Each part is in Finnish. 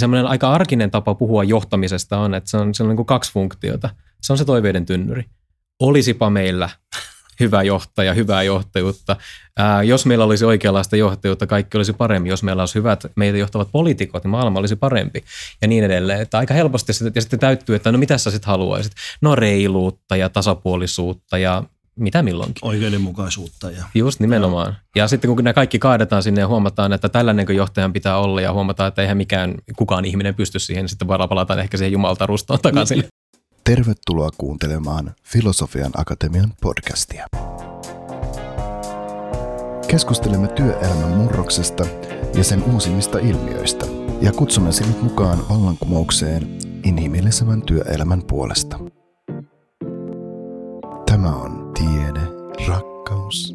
semmoinen aika arkinen tapa puhua johtamisesta on, että se on, se on niin kuin kaksi funktiota. Se on se toiveiden tynnyri. Olisipa meillä hyvä johtaja, hyvää johtajuutta. Ää, jos meillä olisi oikeanlaista johtajuutta, kaikki olisi paremmin. Jos meillä olisi hyvät meitä johtavat poliitikot, niin maailma olisi parempi ja niin edelleen. Että aika helposti sitten, ja sitten täyttyy, että no mitä sä sitten haluaisit? No reiluutta ja tasapuolisuutta ja mitä milloinkin. Oikeudenmukaisuutta. Ja, Just nimenomaan. Ja. ja sitten kun ne kaikki kaadetaan sinne ja huomataan, että tällainen johtajan pitää olla ja huomataan, että eihän mikään kukaan ihminen pysty siihen, niin sitten palataan ehkä siihen Jumalta rustoon takaisin. Tervetuloa kuuntelemaan Filosofian Akatemian podcastia. Keskustelemme työelämän murroksesta ja sen uusimmista ilmiöistä ja kutsumme sinut mukaan vallankumoukseen inhimillisemmän työelämän puolesta. Tämä on tiede, rakkaus,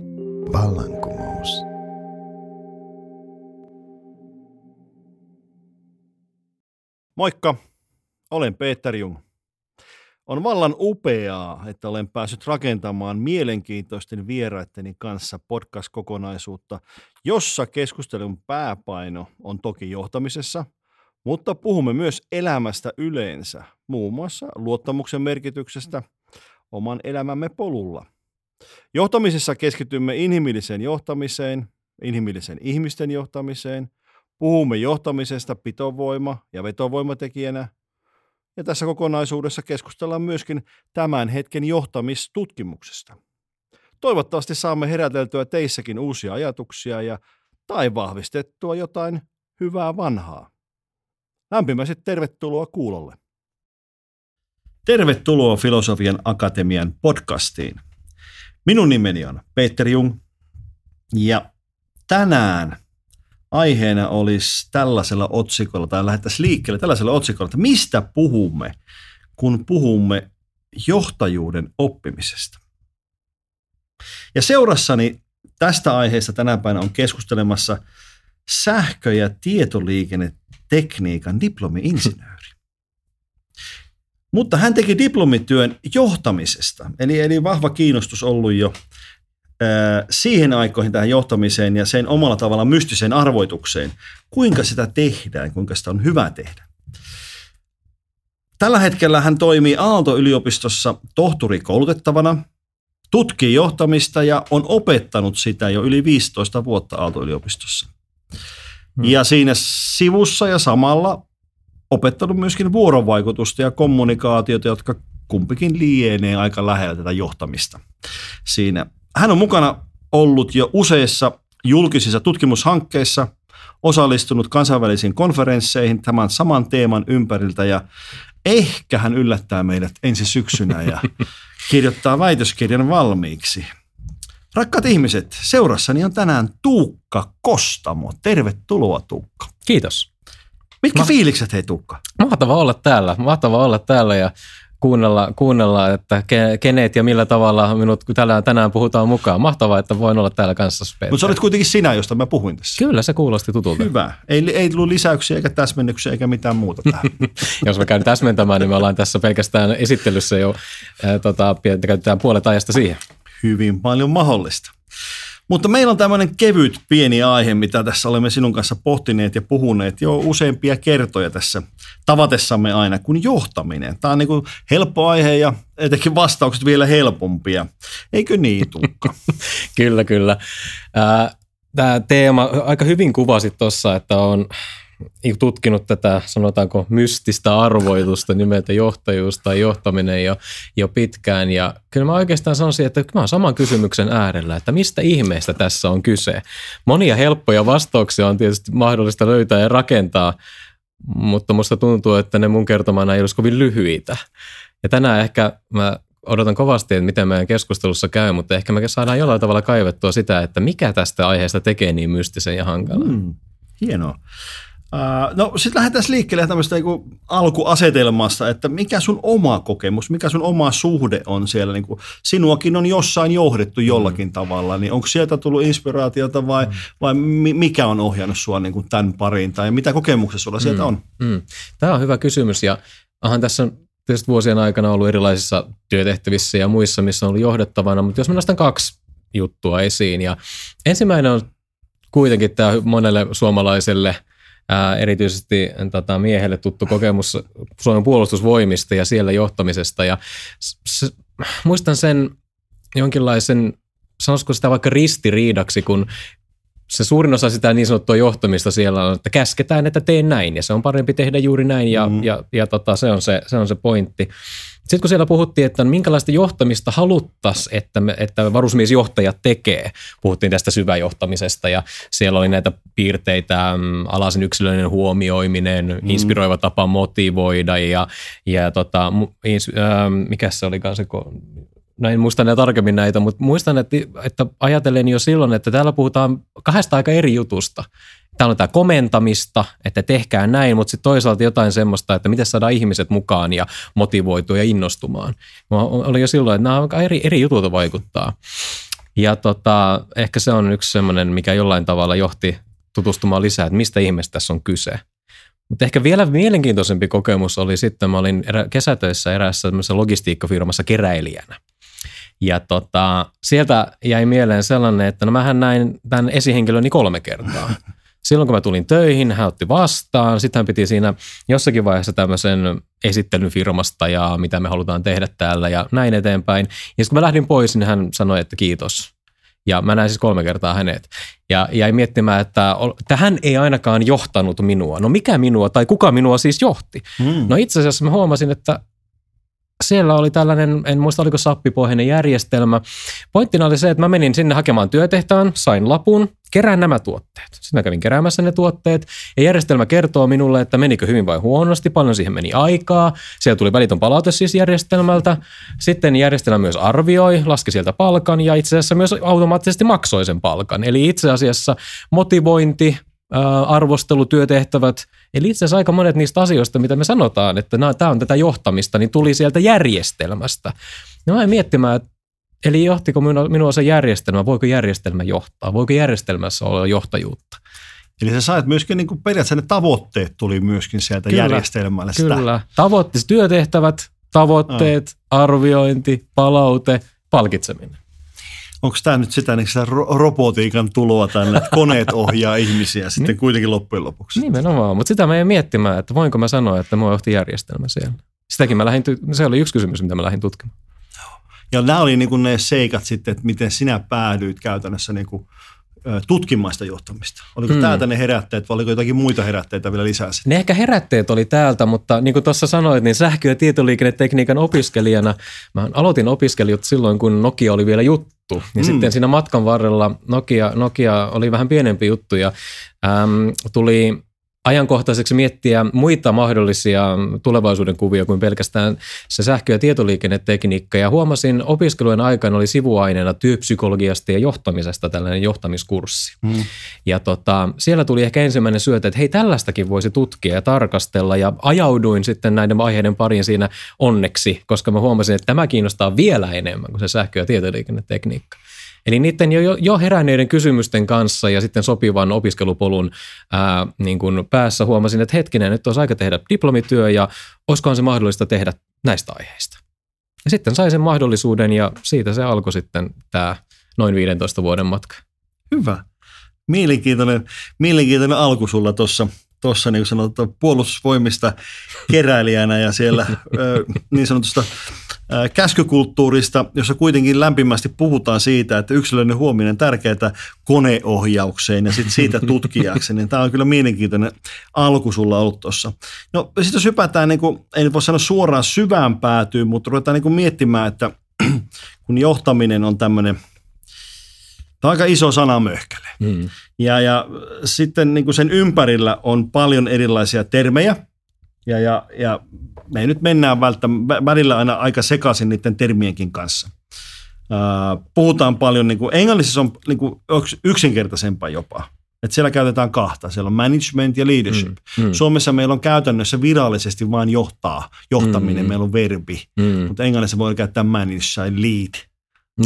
vallankumous. Moikka, olen Peter Jung. On vallan upeaa, että olen päässyt rakentamaan mielenkiintoisten vieraitteni kanssa podcast-kokonaisuutta, jossa keskustelun pääpaino on toki johtamisessa, mutta puhumme myös elämästä yleensä, muun muassa luottamuksen merkityksestä oman elämämme polulla. Johtamisessa keskitymme inhimilliseen johtamiseen, inhimillisen ihmisten johtamiseen, puhumme johtamisesta pitovoima- ja vetovoimatekijänä – ja tässä kokonaisuudessa keskustellaan myöskin tämän hetken johtamistutkimuksesta. Toivottavasti saamme heräteltyä teissäkin uusia ajatuksia ja tai vahvistettua jotain hyvää vanhaa. Lämpimästi tervetuloa kuulolle. Tervetuloa Filosofian Akatemian podcastiin. Minun nimeni on Peter Jung ja tänään aiheena olisi tällaisella otsikolla, tai lähdettäisiin liikkeelle tällaisella otsikolla, että mistä puhumme, kun puhumme johtajuuden oppimisesta. Ja seurassani tästä aiheesta tänä päivänä on keskustelemassa sähkö- ja tietoliikennetekniikan diplomi-insinööri. Mutta hän teki diplomityön johtamisesta, eli, eli vahva kiinnostus ollut jo siihen aikoihin tähän johtamiseen ja sen omalla tavalla mystiseen arvoitukseen, kuinka sitä tehdään, kuinka sitä on hyvä tehdä. Tällä hetkellä hän toimii Aalto-yliopistossa tohtorikoulutettavana, tutkii johtamista ja on opettanut sitä jo yli 15 vuotta Aalto-yliopistossa. Hmm. Ja siinä sivussa ja samalla opettanut myöskin vuorovaikutusta ja kommunikaatiota, jotka kumpikin lienee aika lähellä tätä johtamista siinä hän on mukana ollut jo useissa julkisissa tutkimushankkeissa, osallistunut kansainvälisiin konferensseihin tämän saman teeman ympäriltä ja ehkä hän yllättää meidät ensi syksynä ja kirjoittaa väitöskirjan valmiiksi. Rakkaat ihmiset, seurassani on tänään Tuukka Kostamo. Tervetuloa Tuukka. Kiitos. Mitkä Ma- fiilikset hei Tuukka? Mahtava olla täällä, mahtava olla täällä ja kuunnella, kuunnella että ke, kenet ja millä tavalla minut tänään, tänään puhutaan mukaan. Mahtavaa, että voin olla täällä kanssa. Mutta se olet kuitenkin sinä, josta mä puhuin tässä. Kyllä, se kuulosti tutulta. Hyvä. Ei, ei tullut lisäyksiä eikä täsmennyksiä eikä mitään muuta tähän. Jos mä käyn täsmentämään, niin me ollaan tässä pelkästään esittelyssä jo, ää, tota, käytetään puolet ajasta siihen. Hyvin paljon mahdollista. Mutta meillä on tämmöinen kevyt pieni aihe, mitä tässä olemme sinun kanssa pohtineet ja puhuneet jo useampia kertoja tässä tavatessamme aina, kuin johtaminen. Tämä on niin kuin helppo aihe ja etenkin vastaukset vielä helpompia. Eikö niin, Tuukka? kyllä, kyllä. Tämä teema aika hyvin kuvasi tuossa, että on tutkinut tätä, sanotaanko, mystistä arvoitusta nimeltä johtajuus tai johtaminen jo, jo pitkään. Ja kyllä mä oikeastaan sanoisin, että mä oon saman kysymyksen äärellä, että mistä ihmeestä tässä on kyse. Monia helppoja vastauksia on tietysti mahdollista löytää ja rakentaa, mutta musta tuntuu, että ne mun kertomana ei olisi kovin lyhyitä. Ja tänään ehkä mä odotan kovasti, että miten meidän keskustelussa käy, mutta ehkä me saadaan jollain tavalla kaivettua sitä, että mikä tästä aiheesta tekee niin mystisen ja hankalan. Mm, hienoa. No sitten lähdetään liikkeelle tämmöistä niinku alkuasetelmasta, että mikä sun oma kokemus, mikä sun oma suhde on siellä. Niinku, sinuakin on jossain johdettu jollakin mm. tavalla, niin onko sieltä tullut inspiraatiota vai, mm. vai mikä on ohjannut sua niinku tämän pariin tai mitä kokemuksia sulla mm. sieltä on? Mm. Tämä on hyvä kysymys ja ahan tässä on tietysti vuosien aikana ollut erilaisissa työtehtävissä ja muissa, missä on ollut johdettavana, mutta jos mä nostan kaksi juttua esiin ja ensimmäinen on kuitenkin tämä monelle suomalaiselle – ää, erityisesti tota, miehelle tuttu kokemus Suomen puolustusvoimista ja siellä johtamisesta. Ja se, muistan sen jonkinlaisen, sanoisiko sitä vaikka ristiriidaksi, kun se suurin osa sitä niin sanottua johtamista siellä on, että käsketään, että tee näin, ja se on parempi tehdä juuri näin, ja, mm. ja, ja tota, se, on se, se on se pointti. Sitten kun siellä puhuttiin, että minkälaista johtamista haluttaisiin, että, me, että varusmiesjohtajat tekee, puhuttiin tästä syväjohtamisesta ja siellä oli näitä piirteitä, mm, alaisen yksilöllinen huomioiminen, mm. inspiroiva tapa motivoida ja, ja tota, ins, äh, mikä se oli se, no en muista näitä tarkemmin näitä, mutta muistan, että, että ajatellen jo silloin, että täällä puhutaan kahdesta aika eri jutusta. Täällä on tämä komentamista, että tehkää näin, mutta sitten toisaalta jotain semmoista, että miten saadaan ihmiset mukaan ja motivoitua ja innostumaan. Mä olin jo silloin, että nämä on eri, eri jutulta vaikuttaa. Ja tota, ehkä se on yksi semmoinen, mikä jollain tavalla johti tutustumaan lisää, että mistä ihmeestä tässä on kyse. Mutta ehkä vielä mielenkiintoisempi kokemus oli sitten, mä olin erä, kesätöissä eräässä logistiikkafirmassa keräilijänä. Ja tota, sieltä jäi mieleen sellainen, että no mähän näin tämän esihenkilöni kolme kertaa. Silloin kun mä tulin töihin, hän otti vastaan. Sitten hän piti siinä jossakin vaiheessa tämmöisen esittelyn firmasta ja mitä me halutaan tehdä täällä ja näin eteenpäin. Ja sitten kun mä lähdin pois, niin hän sanoi, että kiitos. Ja mä näin siis kolme kertaa hänet. Ja jäi miettimään, että tähän ei ainakaan johtanut minua. No mikä minua tai kuka minua siis johti? Hmm. No itse asiassa mä huomasin, että siellä oli tällainen, en muista oliko sappipohjainen järjestelmä. Pointtina oli se, että mä menin sinne hakemaan työtehtävän, sain lapun, kerään nämä tuotteet. Sitten mä kävin keräämässä ne tuotteet ja järjestelmä kertoo minulle, että menikö hyvin vai huonosti, paljon siihen meni aikaa. Siellä tuli välitön palaute siis järjestelmältä. Sitten järjestelmä myös arvioi, laski sieltä palkan ja itse asiassa myös automaattisesti maksoi sen palkan. Eli itse asiassa motivointi, arvostelu, työtehtävät. Eli itse asiassa aika monet niistä asioista, mitä me sanotaan, että tämä on tätä johtamista, niin tuli sieltä järjestelmästä. Ja mä en miettimään, että eli johtiko minua, minua se järjestelmä, voiko järjestelmä johtaa, voiko järjestelmässä olla johtajuutta. Eli sä sait myöskin niin kuin periaatteessa ne tavoitteet tuli myöskin sieltä kyllä, järjestelmälle. Kyllä, tavoitteet, työtehtävät, tavoitteet, arviointi, palaute, palkitseminen onko tämä nyt sitä, niin sitä robotiikan tuloa tänne, että koneet ohjaa ihmisiä sitten niin. kuitenkin loppujen lopuksi? Nimenomaan, mutta sitä mä en miettimään, että voinko mä sanoa, että mua johti järjestelmä siellä. Sitäkin mä lähdin, se oli yksi kysymys, mitä mä lähdin tutkimaan. Ja nämä oli niin kuin ne seikat sitten, että miten sinä päädyit käytännössä niin kuin tutkimaista johtamista? Oliko hmm. täältä ne herätteet vai oliko jotakin muita herätteitä vielä lisää? Ne ehkä herätteet oli täältä, mutta niin kuin tuossa sanoit, niin sähkö- ja tietoliikennetekniikan opiskelijana, mä aloitin opiskelijat silloin, kun Nokia oli vielä juttu. Ja hmm. sitten siinä matkan varrella Nokia, Nokia oli vähän pienempi juttu ja äm, tuli ajankohtaiseksi miettiä muita mahdollisia tulevaisuuden kuvia kuin pelkästään se sähkö- ja tietoliikennetekniikka. Ja huomasin opiskelujen aikana oli sivuaineena työpsykologiasta ja johtamisesta tällainen johtamiskurssi. Mm. Ja tota, siellä tuli ehkä ensimmäinen syötä, että hei tällaistakin voisi tutkia ja tarkastella. Ja ajauduin sitten näiden aiheiden pariin siinä onneksi, koska mä huomasin, että tämä kiinnostaa vielä enemmän kuin se sähkö- ja tietoliikennetekniikka. Eli niiden jo, jo heränneiden kysymysten kanssa ja sitten sopivan opiskelupolun ää, niin kuin päässä huomasin, että hetkinen, nyt olisi aika tehdä diplomityö ja olisikohan se mahdollista tehdä näistä aiheista. Ja sitten sai sen mahdollisuuden ja siitä se alkoi sitten tämä noin 15 vuoden matka. Hyvä. Mielenkiintoinen, mielenkiintoinen alku sulla tuossa tuossa niin sanotaan puolustusvoimista keräilijänä ja siellä niin sanotusta käskykulttuurista, jossa kuitenkin lämpimästi puhutaan siitä, että yksilöllinen huominen tärkeää koneohjaukseen ja sitten siitä tutkijaksi, niin tämä on kyllä mielenkiintoinen alku sulla ollut tuossa. No sitten jos hypätään, niin kuin, ei voi sanoa suoraan syvään päätyyn, mutta ruvetaan niin kuin miettimään, että kun johtaminen on tämmöinen – Tämä on aika iso sana möhkäle. Mm. Ja, ja sitten niin kuin sen ympärillä on paljon erilaisia termejä, ja, ja, ja me nyt mennään välttämättä, välillä aina aika sekaisin niiden termienkin kanssa. puhutaan paljon, niin kuin, englannissa on niin kuin yksinkertaisempaa jopa. että siellä käytetään kahta. Siellä on management ja leadership. Mm, mm. Suomessa meillä on käytännössä virallisesti vain johtaa, johtaminen. Mm, meillä on verbi. Mm. Mutta englannissa voi käyttää manage tai lead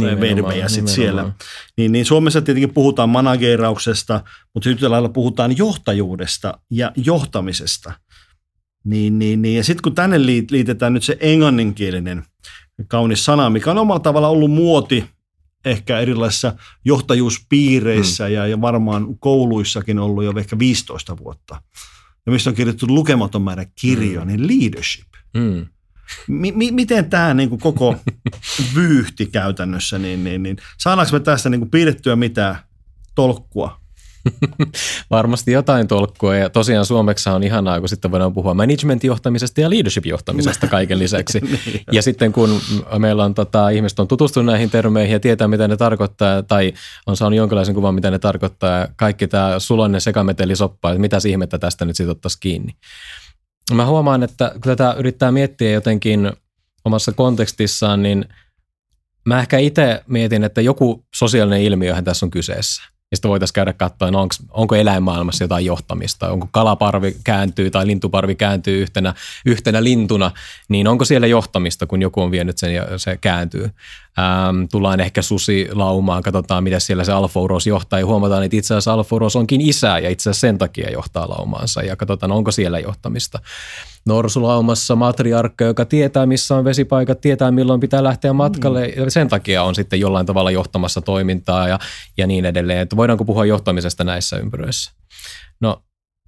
tai verbejä sitten siellä. Niin, niin Suomessa tietenkin puhutaan managerauksesta, mutta yhtä lailla puhutaan johtajuudesta ja johtamisesta – niin, niin, niin. Ja sitten kun tänne liitetään nyt se englanninkielinen kaunis sana, mikä on omalla tavalla ollut muoti ehkä erilaisissa johtajuuspiireissä hmm. ja, ja varmaan kouluissakin ollut jo ehkä 15 vuotta. Ja mistä on kirjoitettu lukematon määrä kirjoja, hmm. niin leadership. Hmm. Mi- mi- miten tämä niin kuin koko vyyhti käytännössä, niin, niin, niin saadaanko me tästä niin kuin piirrettyä mitään tolkkua? Varmasti jotain tolkkua ja tosiaan Suomeksi on ihanaa, kun sitten voidaan puhua management-johtamisesta ja leadership-johtamisesta kaiken lisäksi. niin, ja sitten kun meillä on tota, ihmiset on tutustunut näihin termeihin ja tietää, mitä ne tarkoittaa tai on saanut jonkinlaisen kuvan, mitä ne tarkoittaa ja kaikki tämä sulonen sekametelisoppa, että mitä ihmettä tästä nyt sitten ottaisiin kiinni. Mä huomaan, että kun tätä yrittää miettiä jotenkin omassa kontekstissaan, niin mä ehkä itse mietin, että joku sosiaalinen ilmiöhän tässä on kyseessä – ja sitten voitaisiin käydä katsoa, no onko, onko eläinmaailmassa jotain johtamista, onko kalaparvi kääntyy tai lintuparvi kääntyy yhtenä, yhtenä lintuna, niin onko siellä johtamista, kun joku on vienyt sen ja se kääntyy. Ähm, tullaan ehkä susi laumaan, katsotaan mitä siellä se Alfouros johtaa ja huomataan, että itse asiassa Alfouros onkin isä ja itse asiassa sen takia johtaa laumaansa ja katsotaan, onko siellä johtamista. Norsulaumassa matriarkka, joka tietää, missä on vesipaikat, tietää, milloin pitää lähteä matkalle. Mm. Ja sen takia on sitten jollain tavalla johtamassa toimintaa ja, ja niin edelleen. Että voidaanko puhua johtamisesta näissä ympyröissä? No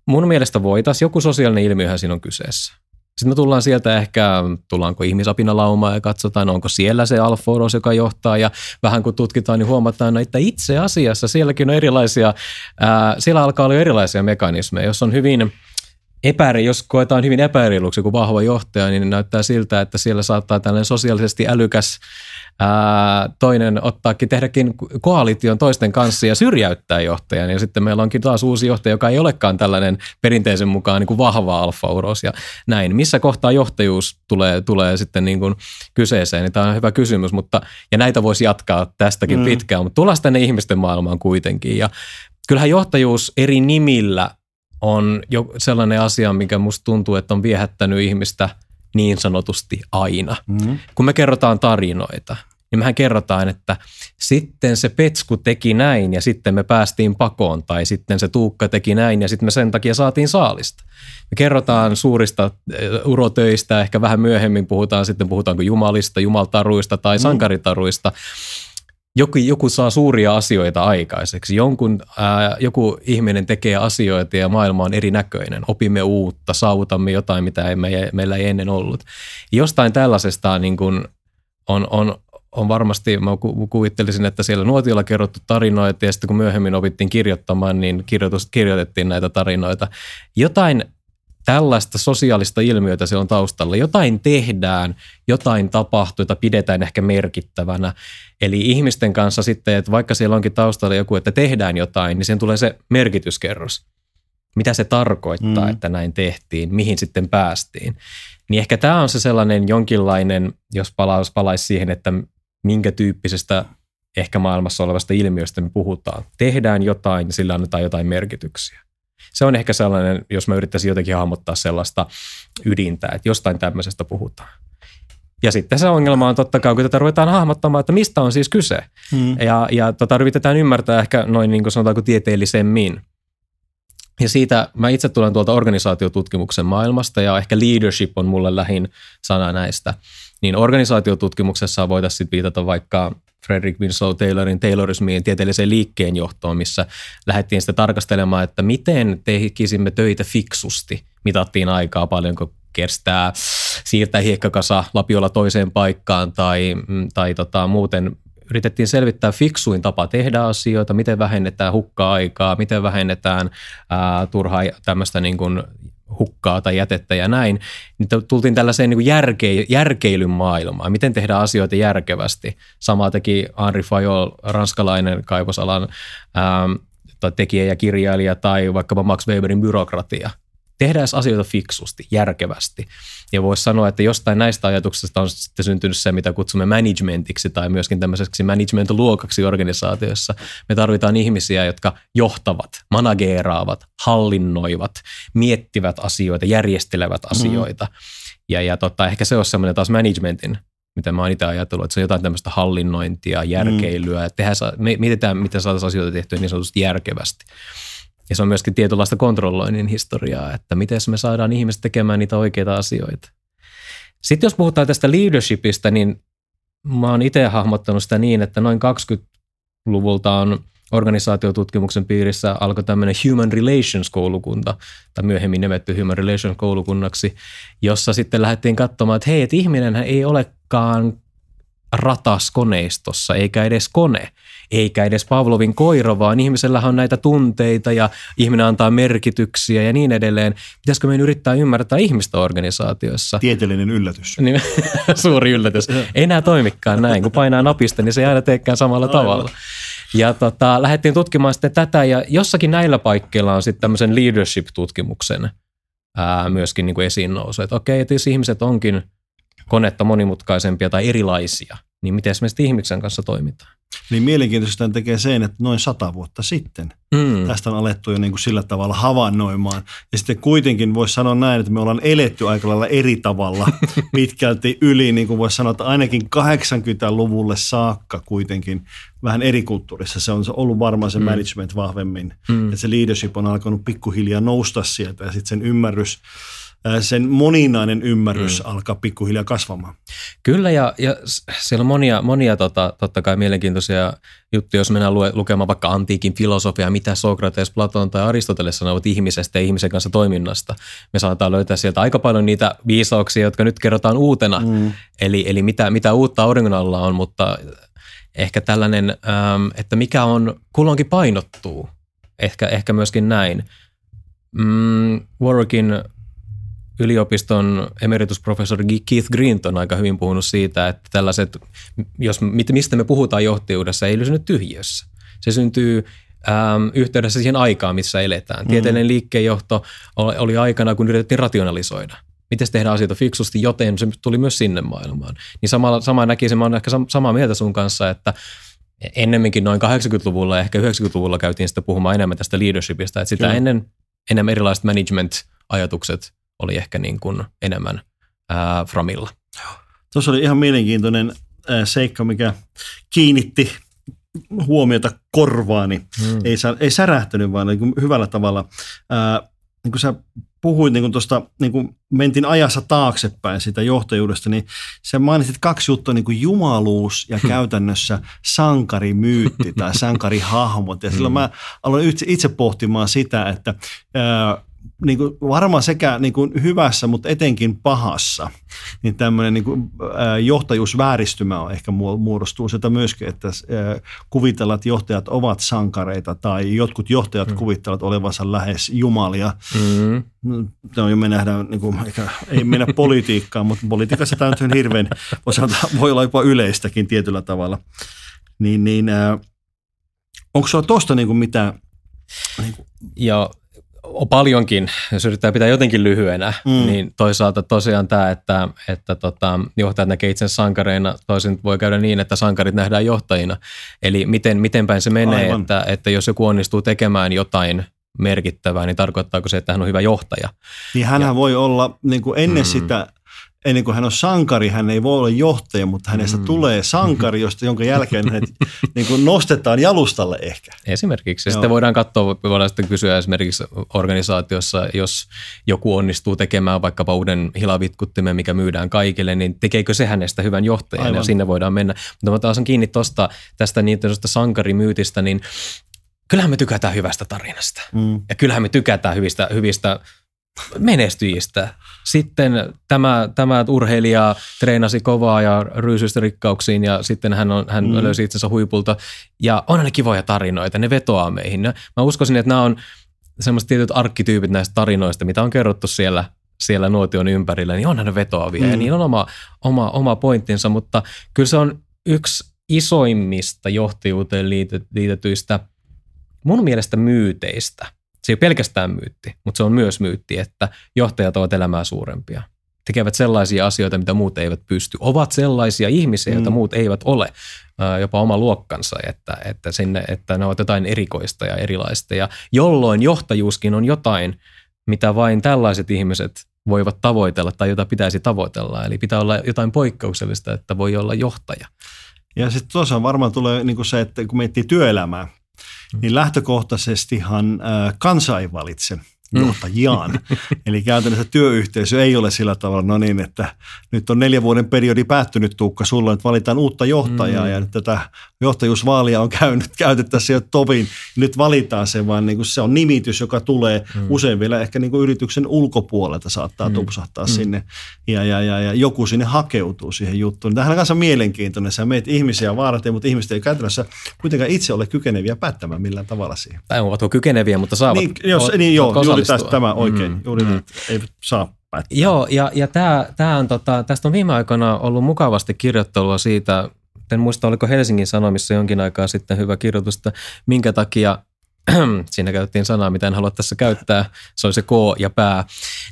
mun mielestä voitaisiin. Joku sosiaalinen ilmiöhän siinä on kyseessä. Sitten me tullaan sieltä ehkä, tullaanko ihmisapinalaumaa ja katsotaan, onko siellä se alforos, joka johtaa. Ja vähän kun tutkitaan, niin huomataan, että itse asiassa sielläkin on erilaisia, ää, siellä alkaa olla erilaisia mekanismeja. Jos on hyvin epäri, jos koetaan hyvin epäreiluksi kuin vahva johtaja, niin näyttää siltä, että siellä saattaa tällainen sosiaalisesti älykäs ää, toinen ottaakin, tehdäkin koalition toisten kanssa ja syrjäyttää johtajan. Ja sitten meillä onkin taas uusi johtaja, joka ei olekaan tällainen perinteisen mukaan niin kuin vahva alfa-uros ja näin. Missä kohtaa johtajuus tulee, tulee sitten niin kuin kyseeseen? Niin tämä on hyvä kysymys, mutta, ja näitä voisi jatkaa tästäkin mm. pitkään, mutta tullaan tänne ihmisten maailmaan kuitenkin. Ja kyllähän johtajuus eri nimillä on jo sellainen asia, mikä musta tuntuu, että on viehättänyt ihmistä niin sanotusti aina. Mm-hmm. Kun me kerrotaan tarinoita, niin mehän kerrotaan, että sitten se Petsku teki näin ja sitten me päästiin pakoon tai sitten se Tuukka teki näin ja sitten me sen takia saatiin saalista. Me kerrotaan suurista eh, urotöistä, ehkä vähän myöhemmin puhutaan sitten, puhutaanko jumalista, jumaltaruista tai mm. Joku, joku saa suuria asioita aikaiseksi. Jonkun, ää, joku ihminen tekee asioita ja maailma on erinäköinen. Opimme uutta, saavutamme jotain, mitä ei, me, meillä ei ennen ollut. Jostain tällaisesta niin kuin on, on, on varmasti, mä kuvittelisin, että siellä nuotiolla kerrottu tarinoita ja sitten kun myöhemmin opittiin kirjoittamaan, niin kirjoitus, kirjoitettiin näitä tarinoita. Jotain tällaista sosiaalista ilmiötä se on taustalla. Jotain tehdään, jotain tapahtuu, jota pidetään ehkä merkittävänä. Eli ihmisten kanssa sitten, että vaikka siellä onkin taustalla joku, että tehdään jotain, niin sen tulee se merkityskerros. Mitä se tarkoittaa, mm. että näin tehtiin, mihin sitten päästiin. Niin ehkä tämä on se sellainen jonkinlainen, jos palaisi, palaisi siihen, että minkä tyyppisestä ehkä maailmassa olevasta ilmiöstä me puhutaan. Tehdään jotain ja sillä annetaan jotain merkityksiä se on ehkä sellainen, jos mä yrittäisin jotenkin hahmottaa sellaista ydintä, että jostain tämmöisestä puhutaan. Ja sitten se ongelma on totta kai, kun tätä ruvetaan hahmottamaan, että mistä on siis kyse. Hmm. Ja, ja tota, yritetään ymmärtää ehkä noin niin kuin sanotaanko tieteellisemmin. Ja siitä mä itse tulen tuolta organisaatiotutkimuksen maailmasta ja ehkä leadership on mulle lähin sana näistä. Niin organisaatiotutkimuksessa voitaisiin viitata vaikka Frederick Winslow Taylorin Taylorismiin tieteelliseen liikkeen johtoon, missä lähdettiin sitten tarkastelemaan, että miten tekisimme töitä fiksusti. Mitattiin aikaa paljonko kestää siirtää hiekkakasa lapiolla toiseen paikkaan tai, mm, tai tota, muuten yritettiin selvittää fiksuin tapa tehdä asioita, miten vähennetään hukkaa aikaa, miten vähennetään ää, turhaa tämmöistä niin kuin hukkaa tai jätettä ja näin, niin tultiin tällaiseen niin järke, järkeilyn maailmaan. Miten tehdään asioita järkevästi. Sama teki Henri Fayol, ranskalainen kaivosalan ähm, tai tekijä ja kirjailija, tai vaikkapa Max Weberin byrokratia tehdään asioita fiksusti, järkevästi. Ja voisi sanoa, että jostain näistä ajatuksista on sitten syntynyt se, mitä kutsumme managementiksi tai myöskin tämmöiseksi management-luokaksi organisaatiossa. Me tarvitaan ihmisiä, jotka johtavat, manageeraavat, hallinnoivat, miettivät asioita, järjestelevät mm. asioita. Mm. Ja, ja tota, ehkä se on semmoinen taas managementin mitä mä oon itse ajatellut, että se on jotain tämmöistä hallinnointia, järkeilyä, mm. että tehdään, mietitään, miten saataisiin asioita tehtyä niin sanotusti järkevästi. Ja se on myöskin tietynlaista kontrolloinnin historiaa, että miten me saadaan ihmiset tekemään niitä oikeita asioita. Sitten jos puhutaan tästä leadershipista, niin mä oon itse hahmottanut sitä niin, että noin 90-luvulta on organisaatiotutkimuksen piirissä alkoi tämmöinen Human Relations-koulukunta, tai myöhemmin nimetty Human Relations-koulukunnaksi, jossa sitten lähdettiin katsomaan, että hei, että ihminen ei olekaan ratas koneistossa, eikä edes kone, eikä edes Pavlovin koira, vaan ihmisellä on näitä tunteita ja ihminen antaa merkityksiä ja niin edelleen. Pitäisikö meidän yrittää ymmärtää ihmistä organisaatioissa? Tieteellinen yllätys. Niin, suuri yllätys. Ei enää toimikaan näin. Kun painaa napista, niin se ei aina teekään samalla Aivan. tavalla. Ja tota, lähdettiin tutkimaan sitten tätä ja jossakin näillä paikkeilla on sitten tämmöisen leadership-tutkimuksen ää, myöskin niin kuin esiin nousu. Että okei, että jos ihmiset onkin konetta monimutkaisempia tai erilaisia, niin miten me sitten ihmisen kanssa toimitaan? Niin mielenkiintoista tekee sen, että noin sata vuotta sitten mm. tästä on alettu jo niin kuin sillä tavalla havainnoimaan. Ja sitten kuitenkin voisi sanoa näin, että me ollaan eletty aika lailla eri tavalla pitkälti yli, niin kuin voisi sanoa, että ainakin 80-luvulle saakka kuitenkin vähän eri kulttuurissa. Se on ollut varmaan se mm. management vahvemmin. Mm. Että se leadership on alkanut pikkuhiljaa nousta sieltä ja sitten sen ymmärrys sen moninainen ymmärrys mm. alkaa pikkuhiljaa kasvamaan. Kyllä, ja, ja siellä on monia, monia tota, totta kai mielenkiintoisia juttuja, jos mennään lue, lukemaan vaikka antiikin filosofiaa, mitä Sokrates, Platon tai Aristoteles sanovat ihmisestä ja ihmisen kanssa toiminnasta. Me saadaan löytää sieltä aika paljon niitä viisauksia, jotka nyt kerrotaan uutena, mm. eli, eli mitä, mitä uutta auringon alla on, mutta ehkä tällainen, että mikä on kulloinkin painottuu, ehkä, ehkä myöskin näin. Mm, Warwickin yliopiston emeritusprofessori Keith Green on aika hyvin puhunut siitä, että tällaiset, jos, mistä me puhutaan johtajuudessa, ei synny tyhjössä. Se syntyy äm, yhteydessä siihen aikaan, missä eletään. Mm. Tieteellinen liikkeenjohto oli aikana, kun yritettiin rationalisoida. Miten tehdään asioita fiksusti, joten se tuli myös sinne maailmaan. Niin samalla, sama näkisin, mä olen ehkä samaa mieltä sun kanssa, että ennemminkin noin 80-luvulla ja ehkä 90-luvulla käytiin sitä puhumaan enemmän tästä leadershipista, että sitä Kyllä. ennen enemmän erilaiset management-ajatukset oli ehkä niin kuin enemmän ää, Framilla. Tuossa oli ihan mielenkiintoinen ää, seikka, mikä kiinnitti huomiota korvaani. Hmm. Ei, ei särähtänyt, vaan niin kuin hyvällä tavalla. Ää, niin kuin sä puhuit niin kuin tuosta, niin kuin mentiin ajassa taaksepäin sitä johtajuudesta, niin sä mainitsit kaksi juttua, niin kuin jumaluus ja hmm. käytännössä sankarimyytti tai sankarihahmot. Ja silloin hmm. mä aloin itse, itse pohtimaan sitä, että ää, niin kuin varmaan sekä niin kuin hyvässä, mutta etenkin pahassa, niin tämmöinen niin kuin, johtajuusvääristymä on ehkä muodostuu sitä myöskin, että kuvitellaan, että johtajat ovat sankareita tai jotkut johtajat mm. kuvittelevat olevansa lähes jumalia. Mm. No, me nähdään, niin kuin, eikä, ei mennä politiikkaan, mutta politiikassa tämä on hirveän, voi, sanoa, voi olla jopa yleistäkin tietyllä tavalla. Niin, niin onko sinulla tuosta niin mitään? Niin kuin, Joo, paljonkin, jos yrittää pitää jotenkin lyhyenä, mm. niin toisaalta tosiaan tämä, että, että tota, johtajat näkee itse sankareina, toisin voi käydä niin, että sankarit nähdään johtajina. Eli miten, miten päin se menee, että, että jos joku onnistuu tekemään jotain merkittävää, niin tarkoittaako se, että hän on hyvä johtaja? Niin hänhän ja, voi olla niin kuin ennen mm. sitä ennen kuin hän on sankari, hän ei voi olla johtaja, mutta hänestä mm. tulee sankari, josta, jonka jälkeen hänet niin kuin nostetaan jalustalle ehkä. Esimerkiksi. Ja sitten voidaan katsoa, voidaan sitten kysyä esimerkiksi organisaatiossa, jos joku onnistuu tekemään vaikkapa uuden hilavitkuttimen, mikä myydään kaikille, niin tekeekö se hänestä hyvän johtajan Aivan. ja sinne voidaan mennä. Mutta mä taas on kiinni tosta, tästä niin sankarimyytistä, niin kyllähän me tykätään hyvästä tarinasta. Mm. Ja kyllähän me tykätään hyvistä, hyvistä menestyjistä. Sitten tämä, tämä urheilija treenasi kovaa ja ryysyistä rikkauksiin ja sitten hän, on, hän mm. löysi itsensä huipulta. Ja on ne kivoja tarinoita, ne vetoaa meihin. Mä uskoisin, että nämä on semmoiset tietyt arkkityypit näistä tarinoista, mitä on kerrottu siellä, siellä nuotion ympärillä, niin onhan ne vetoavia mm. ja niin on oma, oma, oma pointtinsa, mutta kyllä se on yksi isoimmista johtajuuteen liitetyistä mun mielestä myyteistä – se ei ole pelkästään myytti, mutta se on myös myytti, että johtajat ovat elämää suurempia. Tekevät sellaisia asioita, mitä muut eivät pysty. Ovat sellaisia ihmisiä, joita mm. muut eivät ole, jopa oma luokkansa, että, että, sinne, että ne ovat jotain erikoista ja erilaista. Ja jolloin johtajuuskin on jotain, mitä vain tällaiset ihmiset voivat tavoitella tai jota pitäisi tavoitella. Eli pitää olla jotain poikkeuksellista, että voi olla johtaja. Ja sitten tuossa varmaan tulee niin kuin se, että kun miettii työelämää. Niin lähtökohtaisestihan kansa ei valitse johtajiaan. Eli käytännössä työyhteisö ei ole sillä tavalla, no niin, että nyt on neljän vuoden periodi päättynyt Tuukka, sulla nyt valitaan uutta johtajaa mm. ja nyt tätä johtajuusvaalia on käynyt, käyty tässä jo tovin. Nyt valitaan se, vaan niin kuin se on nimitys, joka tulee mm. usein vielä ehkä niin kuin yrityksen ulkopuolelta saattaa mm. tupsahtaa mm. sinne ja, ja, ja, ja, joku sinne hakeutuu siihen juttuun. Tähän on kanssa mielenkiintoinen. Sä meet ihmisiä varten, mutta ihmiset ei käytännössä kuitenkaan itse ole kykeneviä päättämään millään tavalla siihen. Tai ovatko kykeneviä, mutta saavat Niin, jos, niin joo, juuri tästä tämä oikein. Mm. Juuri mm. ei saa päättää. Joo, ja, ja tää, tää on, tota, tästä on viime aikoina ollut mukavasti kirjoittelua siitä, en muista oliko Helsingin Sanomissa jonkin aikaa sitten hyvä kirjoitus, että minkä takia siinä käytettiin sanaa, mitä en halua tässä käyttää, se oli se K ja pää,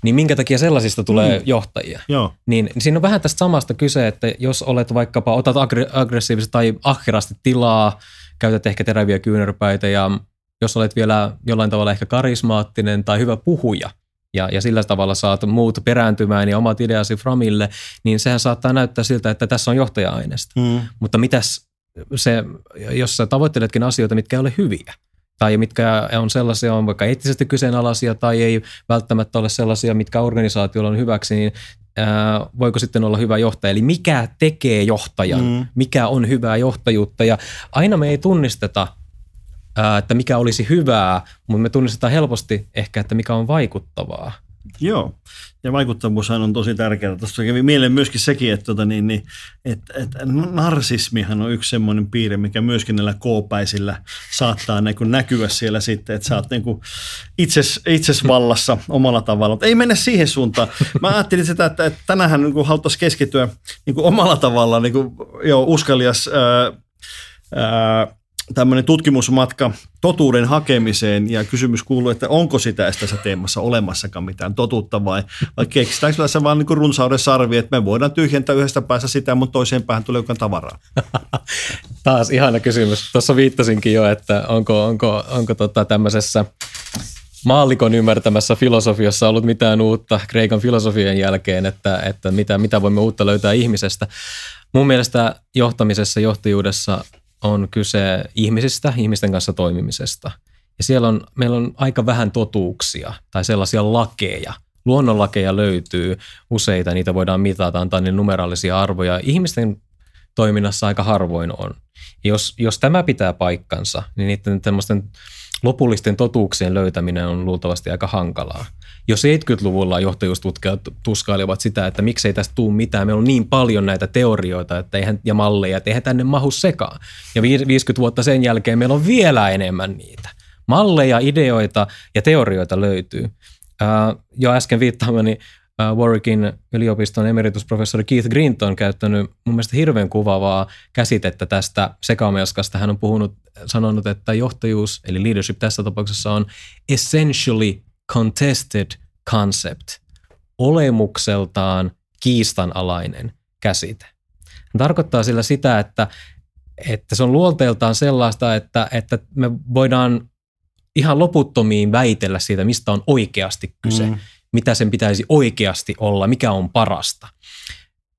niin minkä takia sellaisista tulee mm. johtajia? Joo. Niin, niin siinä on vähän tästä samasta kyse, että jos olet vaikkapa, otat aggressiivisesti tai ahkerasti tilaa, käytät ehkä teräviä kyynärpäitä ja jos olet vielä jollain tavalla ehkä karismaattinen tai hyvä puhuja, ja, ja sillä tavalla saat muut perääntymään ja omat ideasi framille, niin sehän saattaa näyttää siltä, että tässä on johtaja-aineesta. Mm. Mutta mitäs se, jos sä tavoitteletkin asioita, mitkä ei ole hyviä, tai mitkä on sellaisia, on vaikka eettisesti kyseenalaisia tai ei välttämättä ole sellaisia, mitkä organisaatiolla on hyväksi, niin ää, voiko sitten olla hyvä johtaja. Eli mikä tekee johtajan, mm. mikä on hyvää johtajuutta. Ja aina me ei tunnisteta että mikä olisi hyvää, mutta me tunnistetaan helposti ehkä, että mikä on vaikuttavaa. Joo, ja vaikuttavuushan on tosi tärkeää. Tuosta kävi mieleen myöskin sekin, että, tota, niin, niin, että, että narsismihan on yksi semmoinen piirre, mikä myöskin näillä koopäisillä saattaa niin kuin näkyä siellä sitten, että sä oot niin kuin itses, vallassa omalla tavalla. Mutta ei mennä siihen suuntaan. Mä ajattelin sitä, että, että tänähän niin haluttaisiin keskittyä niin kuin omalla tavalla niin kuin, joo, uskalias ää, ää, tämmöinen tutkimusmatka totuuden hakemiseen ja kysymys kuuluu, että onko sitä tässä teemassa olemassakaan mitään totuutta vai, vai keksitäänkö tässä vaan niin runsauden sarvi, että me voidaan tyhjentää yhdestä päässä sitä, mutta toiseen päähän tulee jokin tavaraa. Taas ihana kysymys. Tuossa viittasinkin jo, että onko, onko, onko tota tämmöisessä maallikon ymmärtämässä filosofiassa ollut mitään uutta Kreikan filosofian jälkeen, että, että mitä, mitä voimme uutta löytää ihmisestä. Mun mielestä johtamisessa, johtajuudessa on kyse ihmisistä, ihmisten kanssa toimimisesta. Ja siellä on, meillä on aika vähän totuuksia tai sellaisia lakeja. Luonnonlakeja löytyy useita, niitä voidaan mitata, antaa ne numeraalisia arvoja. Ihmisten toiminnassa aika harvoin on. Jos, jos tämä pitää paikkansa, niin niiden lopullisten totuuksien löytäminen on luultavasti aika hankalaa. Jo 70-luvulla johtajuustutkijat tuskailivat sitä, että miksei tästä tule mitään. Meillä on niin paljon näitä teorioita että eihän, ja malleja, että eihän tänne mahu sekaan. Ja 50 vuotta sen jälkeen meillä on vielä enemmän niitä. Malleja, ideoita ja teorioita löytyy. Uh, jo äsken viittaamani Warwickin yliopiston emeritusprofessori Keith Grinton on käyttänyt mun mielestä hirveän kuvaavaa käsitettä tästä sekamelskasta. Hän on puhunut, sanonut, että johtajuus, eli leadership tässä tapauksessa on essentially contested concept, olemukseltaan kiistanalainen käsite. Hän tarkoittaa sillä sitä, että, että se on luonteeltaan sellaista, että, että me voidaan ihan loputtomiin väitellä siitä, mistä on oikeasti kyse, mm. mitä sen pitäisi oikeasti olla, mikä on parasta.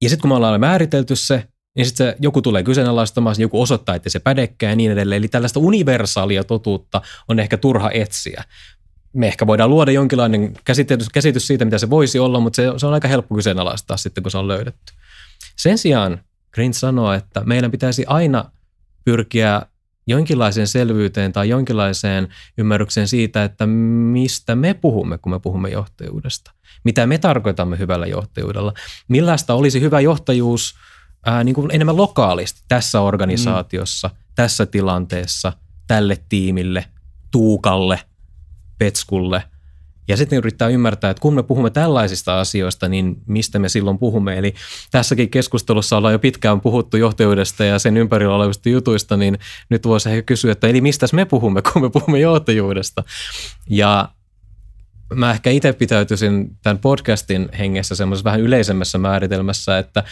Ja sitten kun me ollaan määritelty se, niin sitten joku tulee kyseenalaistamaan, joku osoittaa, että se pädekkää ja niin edelleen. Eli tällaista universaalia totuutta on ehkä turha etsiä me ehkä voidaan luoda jonkinlainen käsitys, käsitys siitä, mitä se voisi olla, mutta se, se on aika helppo kyseenalaistaa sitten, kun se on löydetty. Sen sijaan Green sanoo, että meidän pitäisi aina pyrkiä jonkinlaiseen selvyyteen tai jonkinlaiseen ymmärrykseen siitä, että mistä me puhumme, kun me puhumme johtajuudesta. Mitä me tarkoitamme hyvällä johtajuudella. Millaista olisi hyvä johtajuus ää, niin kuin enemmän lokaalisti tässä organisaatiossa, mm. tässä tilanteessa, tälle tiimille, Tuukalle – Petskulle. Ja sitten yrittää ymmärtää, että kun me puhumme tällaisista asioista, niin mistä me silloin puhumme. Eli tässäkin keskustelussa ollaan jo pitkään puhuttu johtajuudesta ja sen ympärillä olevista jutuista, niin nyt voisi ehkä kysyä, että eli mistä me puhumme, kun me puhumme johtajuudesta. Ja mä ehkä itse pitäytyisin tämän podcastin hengessä semmoisessa vähän yleisemmässä määritelmässä, että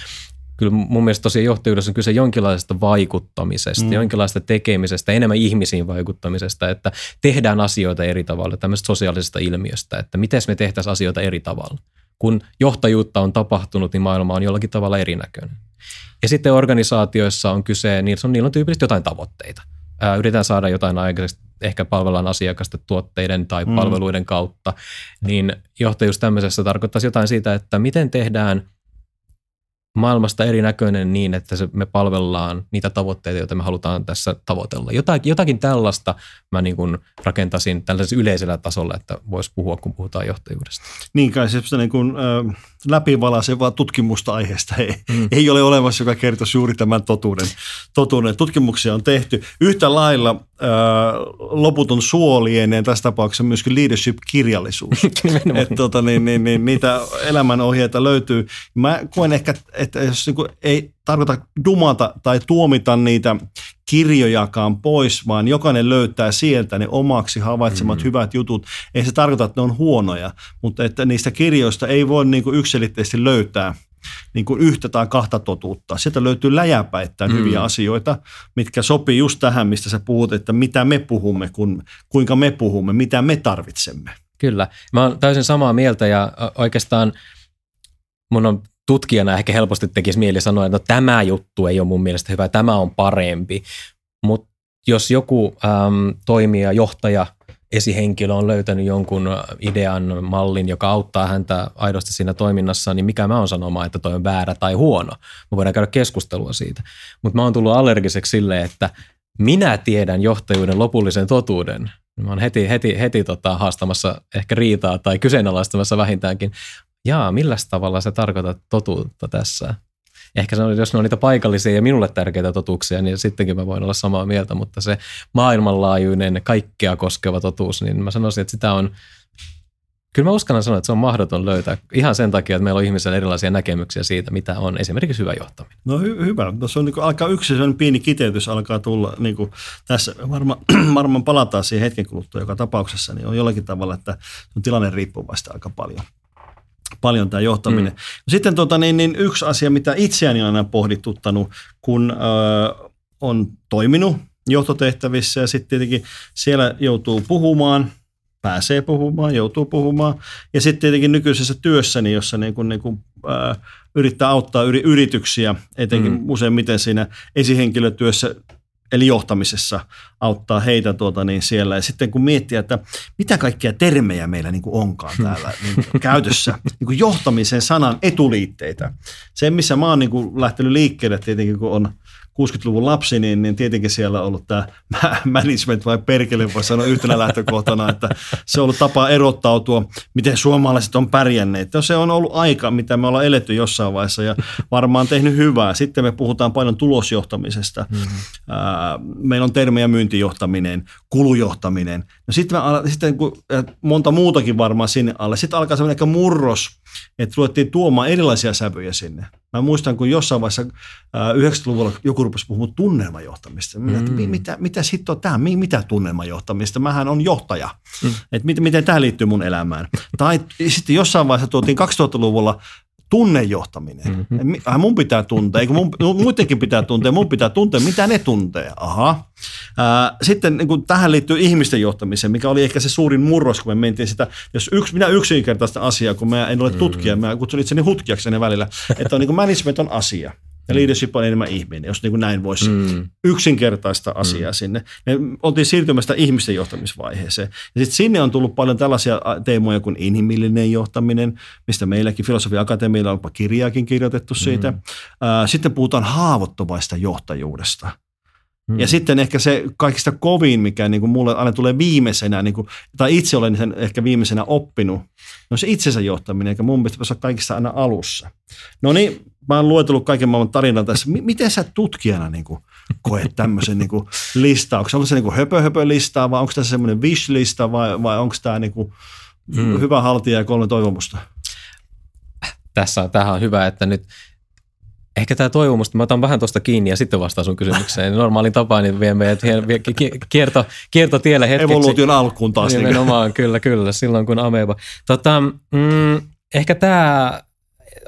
kyllä mun mielestä tosiaan johtajuudessa on kyse jonkinlaisesta vaikuttamisesta, mm. jonkinlaisesta tekemisestä, enemmän ihmisiin vaikuttamisesta, että tehdään asioita eri tavalla, tämmöisestä sosiaalisesta ilmiöstä, että miten me tehtäisiin asioita eri tavalla. Kun johtajuutta on tapahtunut, niin maailma on jollakin tavalla erinäköinen. Ja sitten organisaatioissa on kyse, niillä on, niillä on tyypillisesti jotain tavoitteita. Ää, yritetään saada jotain aikaiseksi ehkä palvellaan asiakasta tuotteiden tai mm. palveluiden kautta, niin johtajuus tämmöisessä tarkoittaisi jotain siitä, että miten tehdään – maailmasta erinäköinen niin, että se, me palvellaan niitä tavoitteita, joita me halutaan tässä tavoitella. Jotakin, jotakin tällaista mä niin kuin rakentasin tällaisella yleisellä tasolla, että voisi puhua, kun puhutaan johtajuudesta. Niin kai se niin kuin, äh, läpivalaisevaa tutkimusta aiheesta ei, mm. ei ole olemassa, joka kertoisi juuri tämän totuuden. totuuden. Tutkimuksia on tehty. Yhtä lailla loputon suolieneen tässä tapauksessa myöskin leadership-kirjallisuus. että tota, niin, niin, niin, niitä elämänohjeita löytyy. Mä koen ehkä, että jos niin kuin, ei tarkoita dumata tai tuomita niitä kirjojakaan pois, vaan jokainen löytää sieltä ne omaksi havaitsemat mm. hyvät jutut. Ei se tarkoita, että ne on huonoja, mutta että niistä kirjoista ei voi niin kuin yksilitteisesti löytää niin kuin yhtä tai kahta totuutta. Sieltä löytyy läjäpäittäin mm. hyviä asioita, mitkä sopii just tähän, mistä sä puhut, että mitä me puhumme, kun, kuinka me puhumme, mitä me tarvitsemme. Kyllä. Mä oon täysin samaa mieltä ja oikeastaan mun on tutkijana ehkä helposti tekisi mieli sanoa, että no, tämä juttu ei ole mun mielestä hyvä, tämä on parempi. Mutta jos joku äm, toimija, johtaja, esihenkilö on löytänyt jonkun idean, mallin, joka auttaa häntä aidosti siinä toiminnassa, niin mikä mä oon sanomaan, että toi on väärä tai huono. Me voidaan käydä keskustelua siitä. Mutta mä oon tullut allergiseksi silleen, että minä tiedän johtajuuden lopullisen totuuden. Mä oon heti, heti, heti tota, haastamassa ehkä riitaa tai kyseenalaistamassa vähintäänkin jaa, millä tavalla se tarkoitat totuutta tässä? Ehkä se on, jos ne on niitä paikallisia ja minulle tärkeitä totuuksia, niin sittenkin mä voin olla samaa mieltä, mutta se maailmanlaajuinen, kaikkea koskeva totuus, niin mä sanoisin, että sitä on, kyllä mä uskallan sanoa, että se on mahdoton löytää ihan sen takia, että meillä on ihmisillä erilaisia näkemyksiä siitä, mitä on esimerkiksi hyvä johtaminen. No hy- hyvä. Tuossa on niin alkaa yksi sellainen pieni kiteytys alkaa tulla niin kuin tässä. Varma, varmaan palataan siihen hetken kuluttua joka tapauksessa, niin on jollakin tavalla, että on tilanne riippuvasta aika paljon paljon tämä johtaminen. Mm. Sitten tota, niin, niin yksi asia, mitä itseäni on aina pohdituttanut, kun ö, on toiminut johtotehtävissä ja sitten tietenkin siellä joutuu puhumaan, pääsee puhumaan, joutuu puhumaan. Ja sitten tietenkin nykyisessä työssäni, jossa niin kuin, niin kuin, ö, yrittää auttaa yrityksiä, etenkin mm. useimmiten siinä esihenkilötyössä eli johtamisessa auttaa heitä tuota niin siellä. Ja sitten kun miettii, että mitä kaikkia termejä meillä niin kuin onkaan täällä niin käytössä, niin kuin johtamisen sanan etuliitteitä. Se, missä mä oon niin kuin lähtenyt liikkeelle tietenkin, kun on 60-luvun lapsi, niin, niin tietenkin siellä on ollut tämä management vai perkele, voi sanoa yhtenä lähtökohtana, että se on ollut tapa erottautua, miten suomalaiset on pärjänneet. Se on ollut aika, mitä me ollaan eletty jossain vaiheessa ja varmaan tehnyt hyvää. Sitten me puhutaan paljon tulosjohtamisesta. Mm-hmm. Meillä on termejä myyntijohtaminen, kulujohtaminen. No sitten, me, sitten kun, monta muutakin varmaan sinne alle. Sitten alkaa semmoinen ehkä murros, että ruvettiin tuomaan erilaisia sävyjä sinne. Mä muistan, kun jossain vaiheessa 90-luvulla joku rupesi puhumaan tunnelmajohtamista. Minä, mm. mitä, mitä sitten on tämä? Mitä tunnelmajohtamista? Mähän on johtaja. Mm. Että miten, miten tämä liittyy mun elämään? Tai sitten jossain vaiheessa tuotiin 2000-luvulla tunnejohtaminen. Mm-hmm. Äh, mun pitää tuntea, eikö mun, muidenkin pitää tuntea, mun pitää tuntea, mitä ne tuntee. Aha. Sitten niin kun tähän liittyy ihmisten johtamiseen, mikä oli ehkä se suurin murros, kun me mentiin sitä, jos yksi, minä yksinkertaista asiaa, kun mä en ole tutkija, mä kutsun itseni hutkijaksi ne välillä, että on niin kuin management on asia. Ja mm. leadership on enemmän ihminen, jos niin kuin näin voisi mm. yksinkertaista asiaa mm. sinne. Me oltiin siirtymästä ihmisten johtamisvaiheeseen. Ja sitten sinne on tullut paljon tällaisia teemoja kuin inhimillinen johtaminen, mistä meilläkin Filosofia Akatemialla on jopa kirjaakin kirjoitettu siitä. Mm. Sitten puhutaan haavoittuvaista johtajuudesta – Hmm. Ja sitten ehkä se kaikista kovin, mikä niin kuin mulle aina tulee viimeisenä, niin kuin, tai itse olen sen ehkä viimeisenä oppinut, no se itsensä johtaminen, eikä mun mielestä olla kaikista aina alussa. No niin, mä oon luetellut kaiken maailman tarinan tässä. M- miten sä tutkijana niin kuin, koet tämmöisen niin listauksen? Onko se niin höpö höpö listaa vai onko tässä semmoinen wish-lista vai, vai onko tämä niin kuin, hmm. hyvä haltija ja kolme toivomusta? Tässä tähän on hyvä, että nyt Ehkä tämä toivomus, mä otan vähän tuosta kiinni ja sitten vastaan sun kysymykseen. Normaalin tapaan niin vie meidät kierto, kiertotielle hetkeksi. Evoluution alkuun taas. Niin Nimenomaan, kyllä, kyllä, silloin kun ameba. Tota, mm, ehkä tämä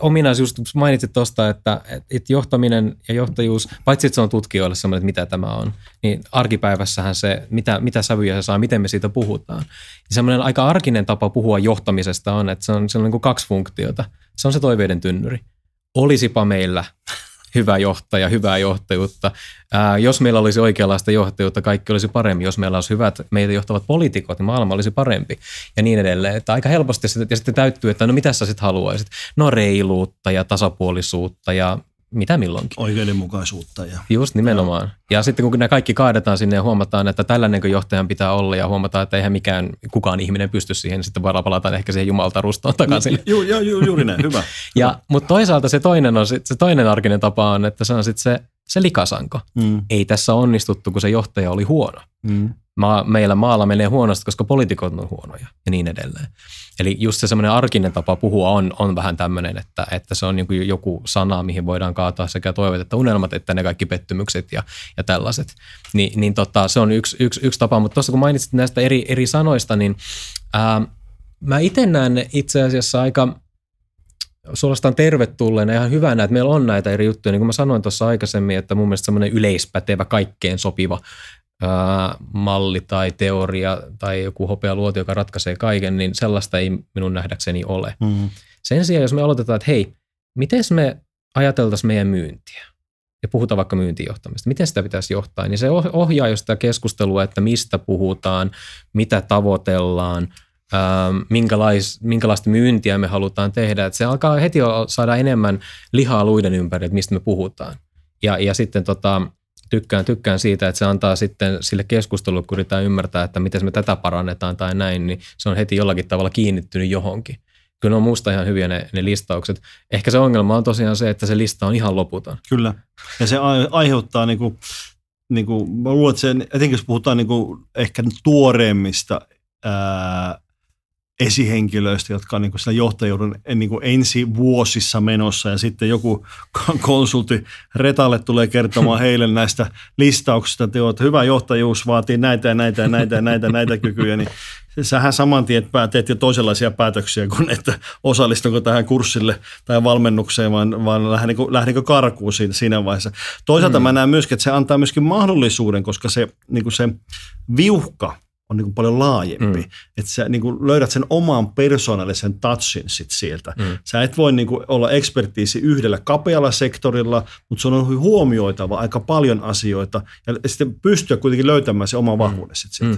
ominaisuus, mainitsit tuosta, että, että johtaminen ja johtajuus, paitsi että se on tutkijoille semmoinen, että mitä tämä on, niin arkipäivässähän se, mitä, mitä sävyjä se saa, miten me siitä puhutaan. Ja semmoinen aika arkinen tapa puhua johtamisesta on, että se on, se on niin kuin kaksi funktiota. Se on se toiveiden tynnyri olisipa meillä hyvä johtaja, hyvää johtajuutta. Ää, jos meillä olisi oikeanlaista johtajuutta, kaikki olisi paremmin. Jos meillä olisi hyvät meitä johtavat poliitikot, niin maailma olisi parempi ja niin edelleen. Että aika helposti sitten, ja sitten täyttyy, että no mitä sä sitten haluaisit? No reiluutta ja tasapuolisuutta ja mitä milloinkin. Oikeudenmukaisuutta. Ja... Just nimenomaan. Ja sitten kun ne kaikki kaadetaan sinne ja huomataan, että tällainen johtajan pitää olla ja huomataan, että eihän mikään kukaan ihminen pysty siihen, niin sitten voidaan palata ehkä siihen Jumalta rustoon takaisin. Ju, ju, ju, juuri näin, hyvä. ja, mutta toisaalta se toinen, on, se toinen arkinen tapa on, että se on sitten se, se likasanko. Mm. Ei tässä onnistuttu, kun se johtaja oli huono. Mm. Ma, meillä maalla menee huonosti, koska poliitikot on huonoja ja niin edelleen. Eli just se semmoinen arkinen tapa puhua on, on vähän tämmöinen, että, että se on niin kuin joku sana, mihin voidaan kaataa sekä toiveet että unelmat, että ne kaikki pettymykset ja, ja tällaiset. Ni, niin tota, se on yksi, yksi, yksi tapa, mutta tuossa kun mainitsit näistä eri, eri sanoista, niin ää, mä itse näen ne itse asiassa aika suorastaan tervetulleena ihan hyvänä, että meillä on näitä eri juttuja. Niin kuin mä sanoin tuossa aikaisemmin, että mun mielestä semmoinen yleispätevä, kaikkeen sopiva malli tai teoria tai joku hopealuoti, joka ratkaisee kaiken, niin sellaista ei minun nähdäkseni ole. Mm. Sen sijaan, jos me aloitetaan, että hei, miten me ajateltaisiin meidän myyntiä? ja puhutaan vaikka myyntijohtamista, miten sitä pitäisi johtaa, niin se ohjaa jo sitä keskustelua, että mistä puhutaan, mitä tavoitellaan, minkälais, minkälaista myyntiä me halutaan tehdä. Että se alkaa heti saada enemmän lihaa luiden ympäri, että mistä me puhutaan. Ja, ja sitten tota, tykkään, tykkään siitä, että se antaa sitten sille keskustelulle, kun yritetään ymmärtää, että miten me tätä parannetaan tai näin, niin se on heti jollakin tavalla kiinnittynyt johonkin. Kyllä ne on musta ihan hyviä ne, ne listaukset. Ehkä se ongelma on tosiaan se, että se lista on ihan loputon. Kyllä. Ja se aiheuttaa niin kuin, niin kuin, mä luulen, että se, etenkin jos puhutaan niin kuin ehkä tuoreemmista ää, esihenkilöistä, jotka on niin kuin johtajuuden niin kuin ensi vuosissa menossa ja sitten joku konsultti Retalle tulee kertomaan heille näistä listauksista, että, joo, että hyvä johtajuus vaatii näitä ja näitä ja näitä ja näitä, näitä kykyjä, niin sähän saman tien teet jo toisenlaisia päätöksiä kuin että osallistunko tähän kurssille tai valmennukseen, vaan, vaan lähdenkö, lähdenkö karkuun siinä, siinä vaiheessa. Toisaalta mm. mä näen myöskin, että se antaa myöskin mahdollisuuden, koska se, niin kuin se viuhka – on niin kuin paljon laajempi. Mm. Että sä niin kuin löydät sen oman persoonallisen touchin sit sieltä. Mm. Sä et voi niin kuin olla ekspertiisi yhdellä kapealla sektorilla, mutta sun on huomioitava aika paljon asioita ja sitten pystyä kuitenkin löytämään se oma mm. vahvuudesi mm. Mm.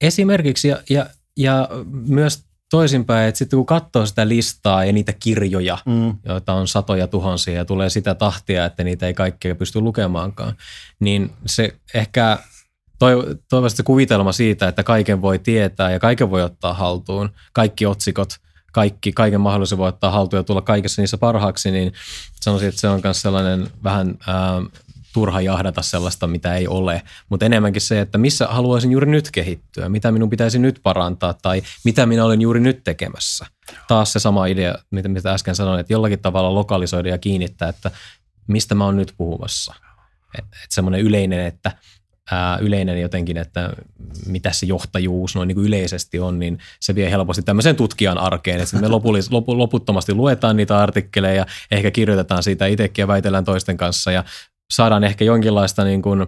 Esimerkiksi ja, ja, ja myös toisinpäin, että sitten kun katsoo sitä listaa ja niitä kirjoja, mm. joita on satoja tuhansia ja tulee sitä tahtia, että niitä ei kaikkea pysty lukemaankaan, niin se ehkä toivottavasti kuvitelma siitä, että kaiken voi tietää ja kaiken voi ottaa haltuun, kaikki otsikot, kaikki, kaiken mahdollisen voi ottaa haltuun ja tulla kaikessa niissä parhaaksi, niin sanoisin, että se on myös sellainen vähän ää, turha jahdata sellaista, mitä ei ole, mutta enemmänkin se, että missä haluaisin juuri nyt kehittyä, mitä minun pitäisi nyt parantaa tai mitä minä olen juuri nyt tekemässä. Taas se sama idea, mitä, mitä äsken sanoin, että jollakin tavalla lokalisoida ja kiinnittää, että mistä mä oon nyt puhumassa. Että et semmoinen yleinen, että ää, yleinen jotenkin, että mitä se johtajuus noin niin kuin yleisesti on, niin se vie helposti tämmöiseen tutkijan arkeen, että me lopullis, lop, loputtomasti luetaan niitä artikkeleja, ehkä kirjoitetaan siitä itsekin ja väitellään toisten kanssa ja saadaan ehkä jonkinlaista niin kuin,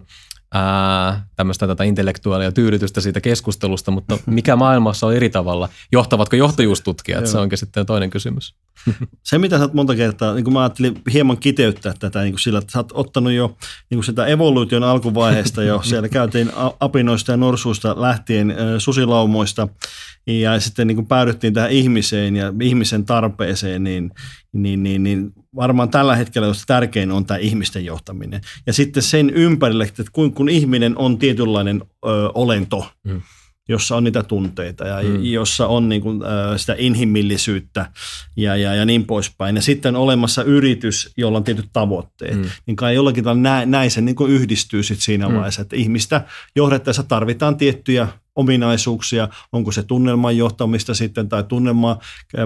ää, tämmöistä tätä intellektuaalia tyydytystä siitä keskustelusta, mutta mikä maailmassa on eri tavalla? Johtavatko johtajuustutkijat? Se onkin sitten toinen kysymys. Se, mitä sä oot monta kertaa, niin kuin mä ajattelin hieman kiteyttää tätä niin kuin sillä, että sä oot ottanut jo niin kuin sitä evoluution alkuvaiheesta jo, siellä käytiin apinoista ja norsuista lähtien susilaumoista ja sitten niin kuin päädyttiin tähän ihmiseen ja ihmisen tarpeeseen, niin, niin, niin, niin varmaan tällä hetkellä jos tärkein on tämä ihmisten johtaminen. Ja sitten sen ympärille, että kun, kun ihminen on tietynlainen ö, olento, mm jossa on niitä tunteita ja mm. jossa on niin kuin, äh, sitä inhimillisyyttä ja, ja, ja niin poispäin. Ja sitten on olemassa yritys, jolla on tietyt tavoitteet. Mm. Niin kai jollakin tavalla näin, näin se niin kuin yhdistyy sit siinä mm. vaiheessa, että ihmistä johdettaessa tarvitaan tiettyjä ominaisuuksia, onko se tunnelman johtamista sitten tai tunnelman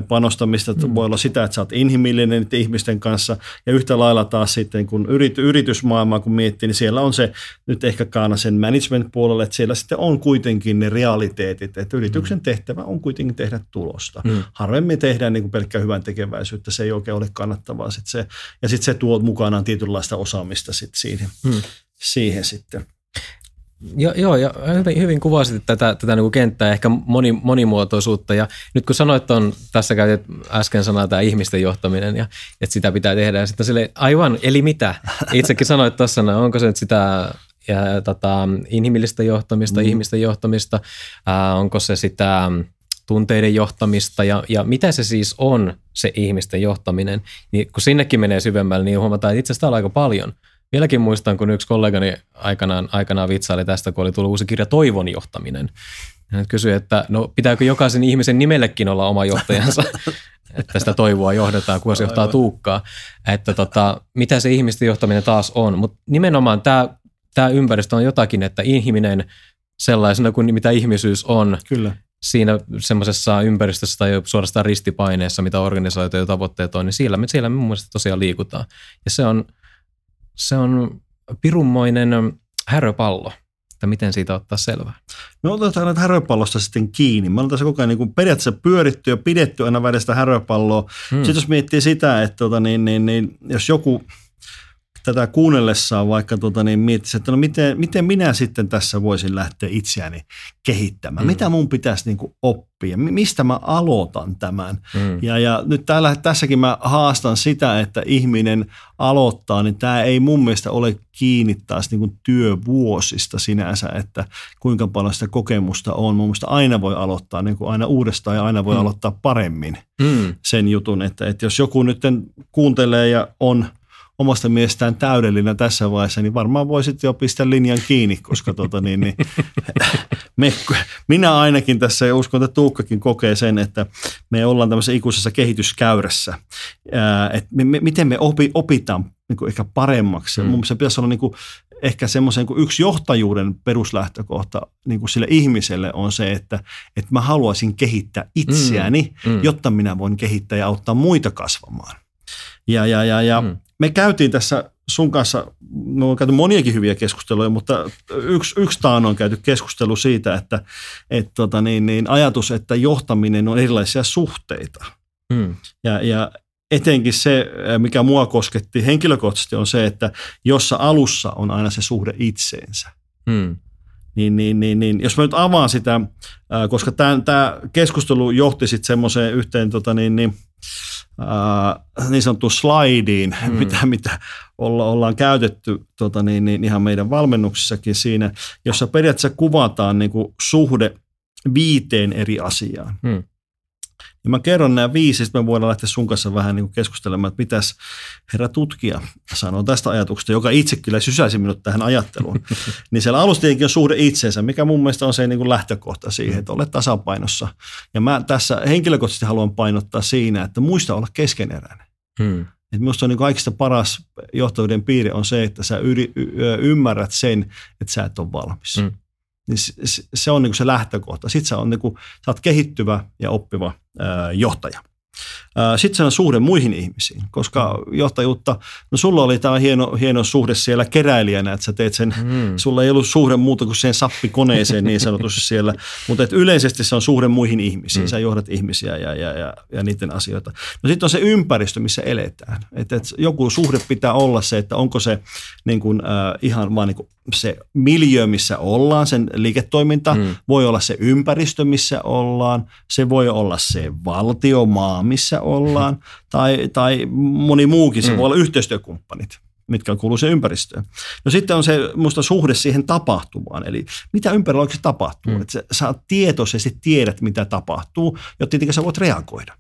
panostamista, mm. voi olla sitä, että sä oot inhimillinen ihmisten kanssa ja yhtä lailla taas sitten kun yrit, yritysmaailmaa kun miettii, niin siellä on se nyt ehkä kaana sen management-puolelle, että siellä sitten on kuitenkin ne realiteetit, että yrityksen mm. tehtävä on kuitenkin tehdä tulosta. Mm. Harvemmin tehdään niin kuin pelkkä hyvän tekeväisyyttä, se ei oikein ole kannattavaa sit se, ja sitten se tuo mukanaan tietynlaista osaamista sit siihen, mm. siihen sitten. Joo, joo ja hyvin, hyvin kuvasit tätä, tätä niin kuin kenttää, ehkä moni, monimuotoisuutta. Ja nyt kun sanoit on, tässä käytit äsken sanaa tämä ihmisten johtaminen, ja että sitä pitää tehdä. Ja sitten sille, aivan, eli mitä? Itsekin sanoit tuossa, onko se nyt sitä ja, tota, inhimillistä johtamista, mm. ihmisten johtamista, ää, onko se sitä tunteiden johtamista ja, ja mitä se siis on se ihmisten johtaminen, niin kun sinnekin menee syvemmälle, niin huomataan, että itse asiassa on aika paljon. Vieläkin muistan, kun yksi kollegani aikanaan, aikanaan vitsaili tästä, kun oli tullut uusi kirja Toivon johtaminen. Hän kysyi, että no pitääkö jokaisen ihmisen nimellekin olla oma johtajansa, että sitä toivoa johdetaan, kuka se johtaa Tuukkaa. Että tota, mitä se ihmisten johtaminen taas on. Mutta nimenomaan tämä, tämä ympäristö on jotakin, että ihminen sellaisena kuin mitä ihmisyys on, Kyllä siinä semmoisessa ympäristössä tai suorastaan ristipaineessa, mitä organisaatio ja tavoitteet on, niin siellä me, siellä me mun mielestä tosiaan liikutaan. Ja se on, se on pirunmoinen häröpallo, että miten siitä ottaa selvää. Me otetaan näitä häröpallosta sitten kiinni. Me ollaan tässä koko ajan niin kuin periaatteessa pyöritty ja pidetty aina välistä häröpalloa. Hmm. Sitten jos miettii sitä, että tota, niin, niin, niin, jos joku – tätä kuunnellessaan vaikka tuota, niin miettisi, että no miten, miten minä sitten tässä voisin lähteä itseäni kehittämään. Mm. Mitä mun pitäisi niin kuin oppia? Mistä mä aloitan tämän? Mm. Ja, ja nyt täällä, tässäkin mä haastan sitä, että ihminen aloittaa, niin tämä ei mun mielestä ole kiinni taas niin kuin työvuosista sinänsä, että kuinka paljon sitä kokemusta on. Mun mielestä aina voi aloittaa niin kuin aina uudestaan ja aina voi mm. aloittaa paremmin mm. sen jutun, että, että jos joku nyt kuuntelee ja on – omasta miestään täydellinen tässä vaiheessa, niin varmaan voisit jo pistää linjan kiinni, koska tota, niin, niin, me, minä ainakin tässä ja uskon, että Tuukkakin kokee sen, että me ollaan tämmöisessä ikuisessa kehityskäyrässä. Ää, että me, me, miten me opi, opitaan niin kuin ehkä paremmaksi. Mm. Mun mielestä pitäisi olla niin kuin, ehkä semmoisen kuin yksi johtajuuden peruslähtökohta niin kuin sille ihmiselle on se, että, että mä haluaisin kehittää itseäni, mm. Mm. jotta minä voin kehittää ja auttaa muita kasvamaan. Ja, ja, ja, ja mm me käytiin tässä sun kanssa, me on käyty moniakin hyviä keskusteluja, mutta yksi, yksi taan on käyty keskustelu siitä, että et tota niin, niin ajatus, että johtaminen on erilaisia suhteita. Hmm. Ja, ja etenkin se, mikä mua kosketti henkilökohtaisesti, on se, että jossa alussa on aina se suhde itseensä. Hmm. Niin, niin, niin, niin, jos mä nyt avaan sitä, koska tämä keskustelu johti sitten semmoiseen yhteen tota niin, niin, äh, niin sanottu slideen, mm. mitä, mitä olla, ollaan käytetty tota niin, niin ihan meidän valmennuksissakin siinä, jossa periaatteessa kuvataan niin kuin suhde viiteen eri asiaan. Mm. Ja mä kerron nämä viisi, sitten me voidaan lähteä sun kanssa vähän niin kuin keskustelemaan, että mitäs herra tutkija sanoo tästä ajatuksesta, joka itse kyllä sysäisi minut tähän ajatteluun. niin siellä alussa tietenkin on suhde itseensä, mikä mun mielestä on se niin kuin lähtökohta siihen, että olet tasapainossa. Ja mä tässä henkilökohtaisesti haluan painottaa siinä, että muista olla keskeneräinen. Hmm. Et minusta on niin kaikista paras johtavuuden piiri on se, että sä yri, y- ymmärrät sen, että sä et ole valmis. Hmm. Niin se, on niin se lähtökohta. Sitten sä, on niin kuin, sä oot kehittyvä ja oppiva ää, johtaja. Sitten se on suhde muihin ihmisiin, koska johtajuutta, no sulla oli tämä hieno, hieno suhde siellä keräilijänä, että sä teet sen, mm. sulla ei ollut suhde muuta kuin siihen sappikoneeseen niin sanotusti siellä, mutta et yleisesti se on suhde muihin ihmisiin, mm. sä johdat ihmisiä ja, ja, ja, ja niiden asioita. No sitten on se ympäristö, missä eletään, että et joku suhde pitää olla se, että onko se niin kuin, äh, ihan vaan niin kuin se miljö, missä ollaan, sen liiketoiminta, mm. voi olla se ympäristö, missä ollaan, se voi olla se valtiomaa, missä ollaan, tai, tai moni muukin, se mm. voi olla yhteistyökumppanit mitkä kuuluu se ympäristöön. No sitten on se musta suhde siihen tapahtumaan, eli mitä ympärillä oikeasti tapahtuu. Mm. Että sä tietoisesti tiedät, mitä tapahtuu, jotta tietenkin sä voit reagoida.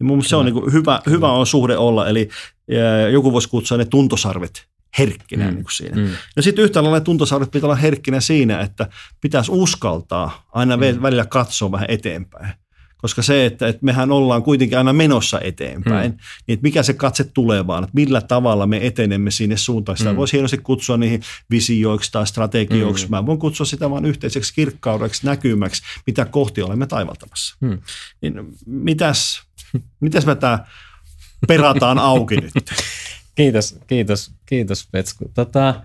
Ja mun se on niin hyvä, hyvä on suhde olla, eli joku voisi kutsua ne tuntosarvet herkkinä mm. niin kuin siinä. Mm. Ja sitten yhtä lailla tuntosarvet pitää olla herkkinä siinä, että pitäisi uskaltaa aina mm. välillä katsoa vähän eteenpäin. Koska se, että, että mehän ollaan kuitenkin aina menossa eteenpäin, mm. niin että mikä se katse tulevaan, että millä tavalla me etenemme sinne suuntaan. Sitä mm. voisi hienosti kutsua niihin visioiksi tai strategioiksi. Mm. Mä voin kutsua sitä vain yhteiseksi kirkkaudeksi, näkymäksi, mitä kohti olemme taivaltamassa. Mm. Niin mitäs, mitäs me tämä perataan auki nyt? Kiitos, kiitos, kiitos Petsku. Tota,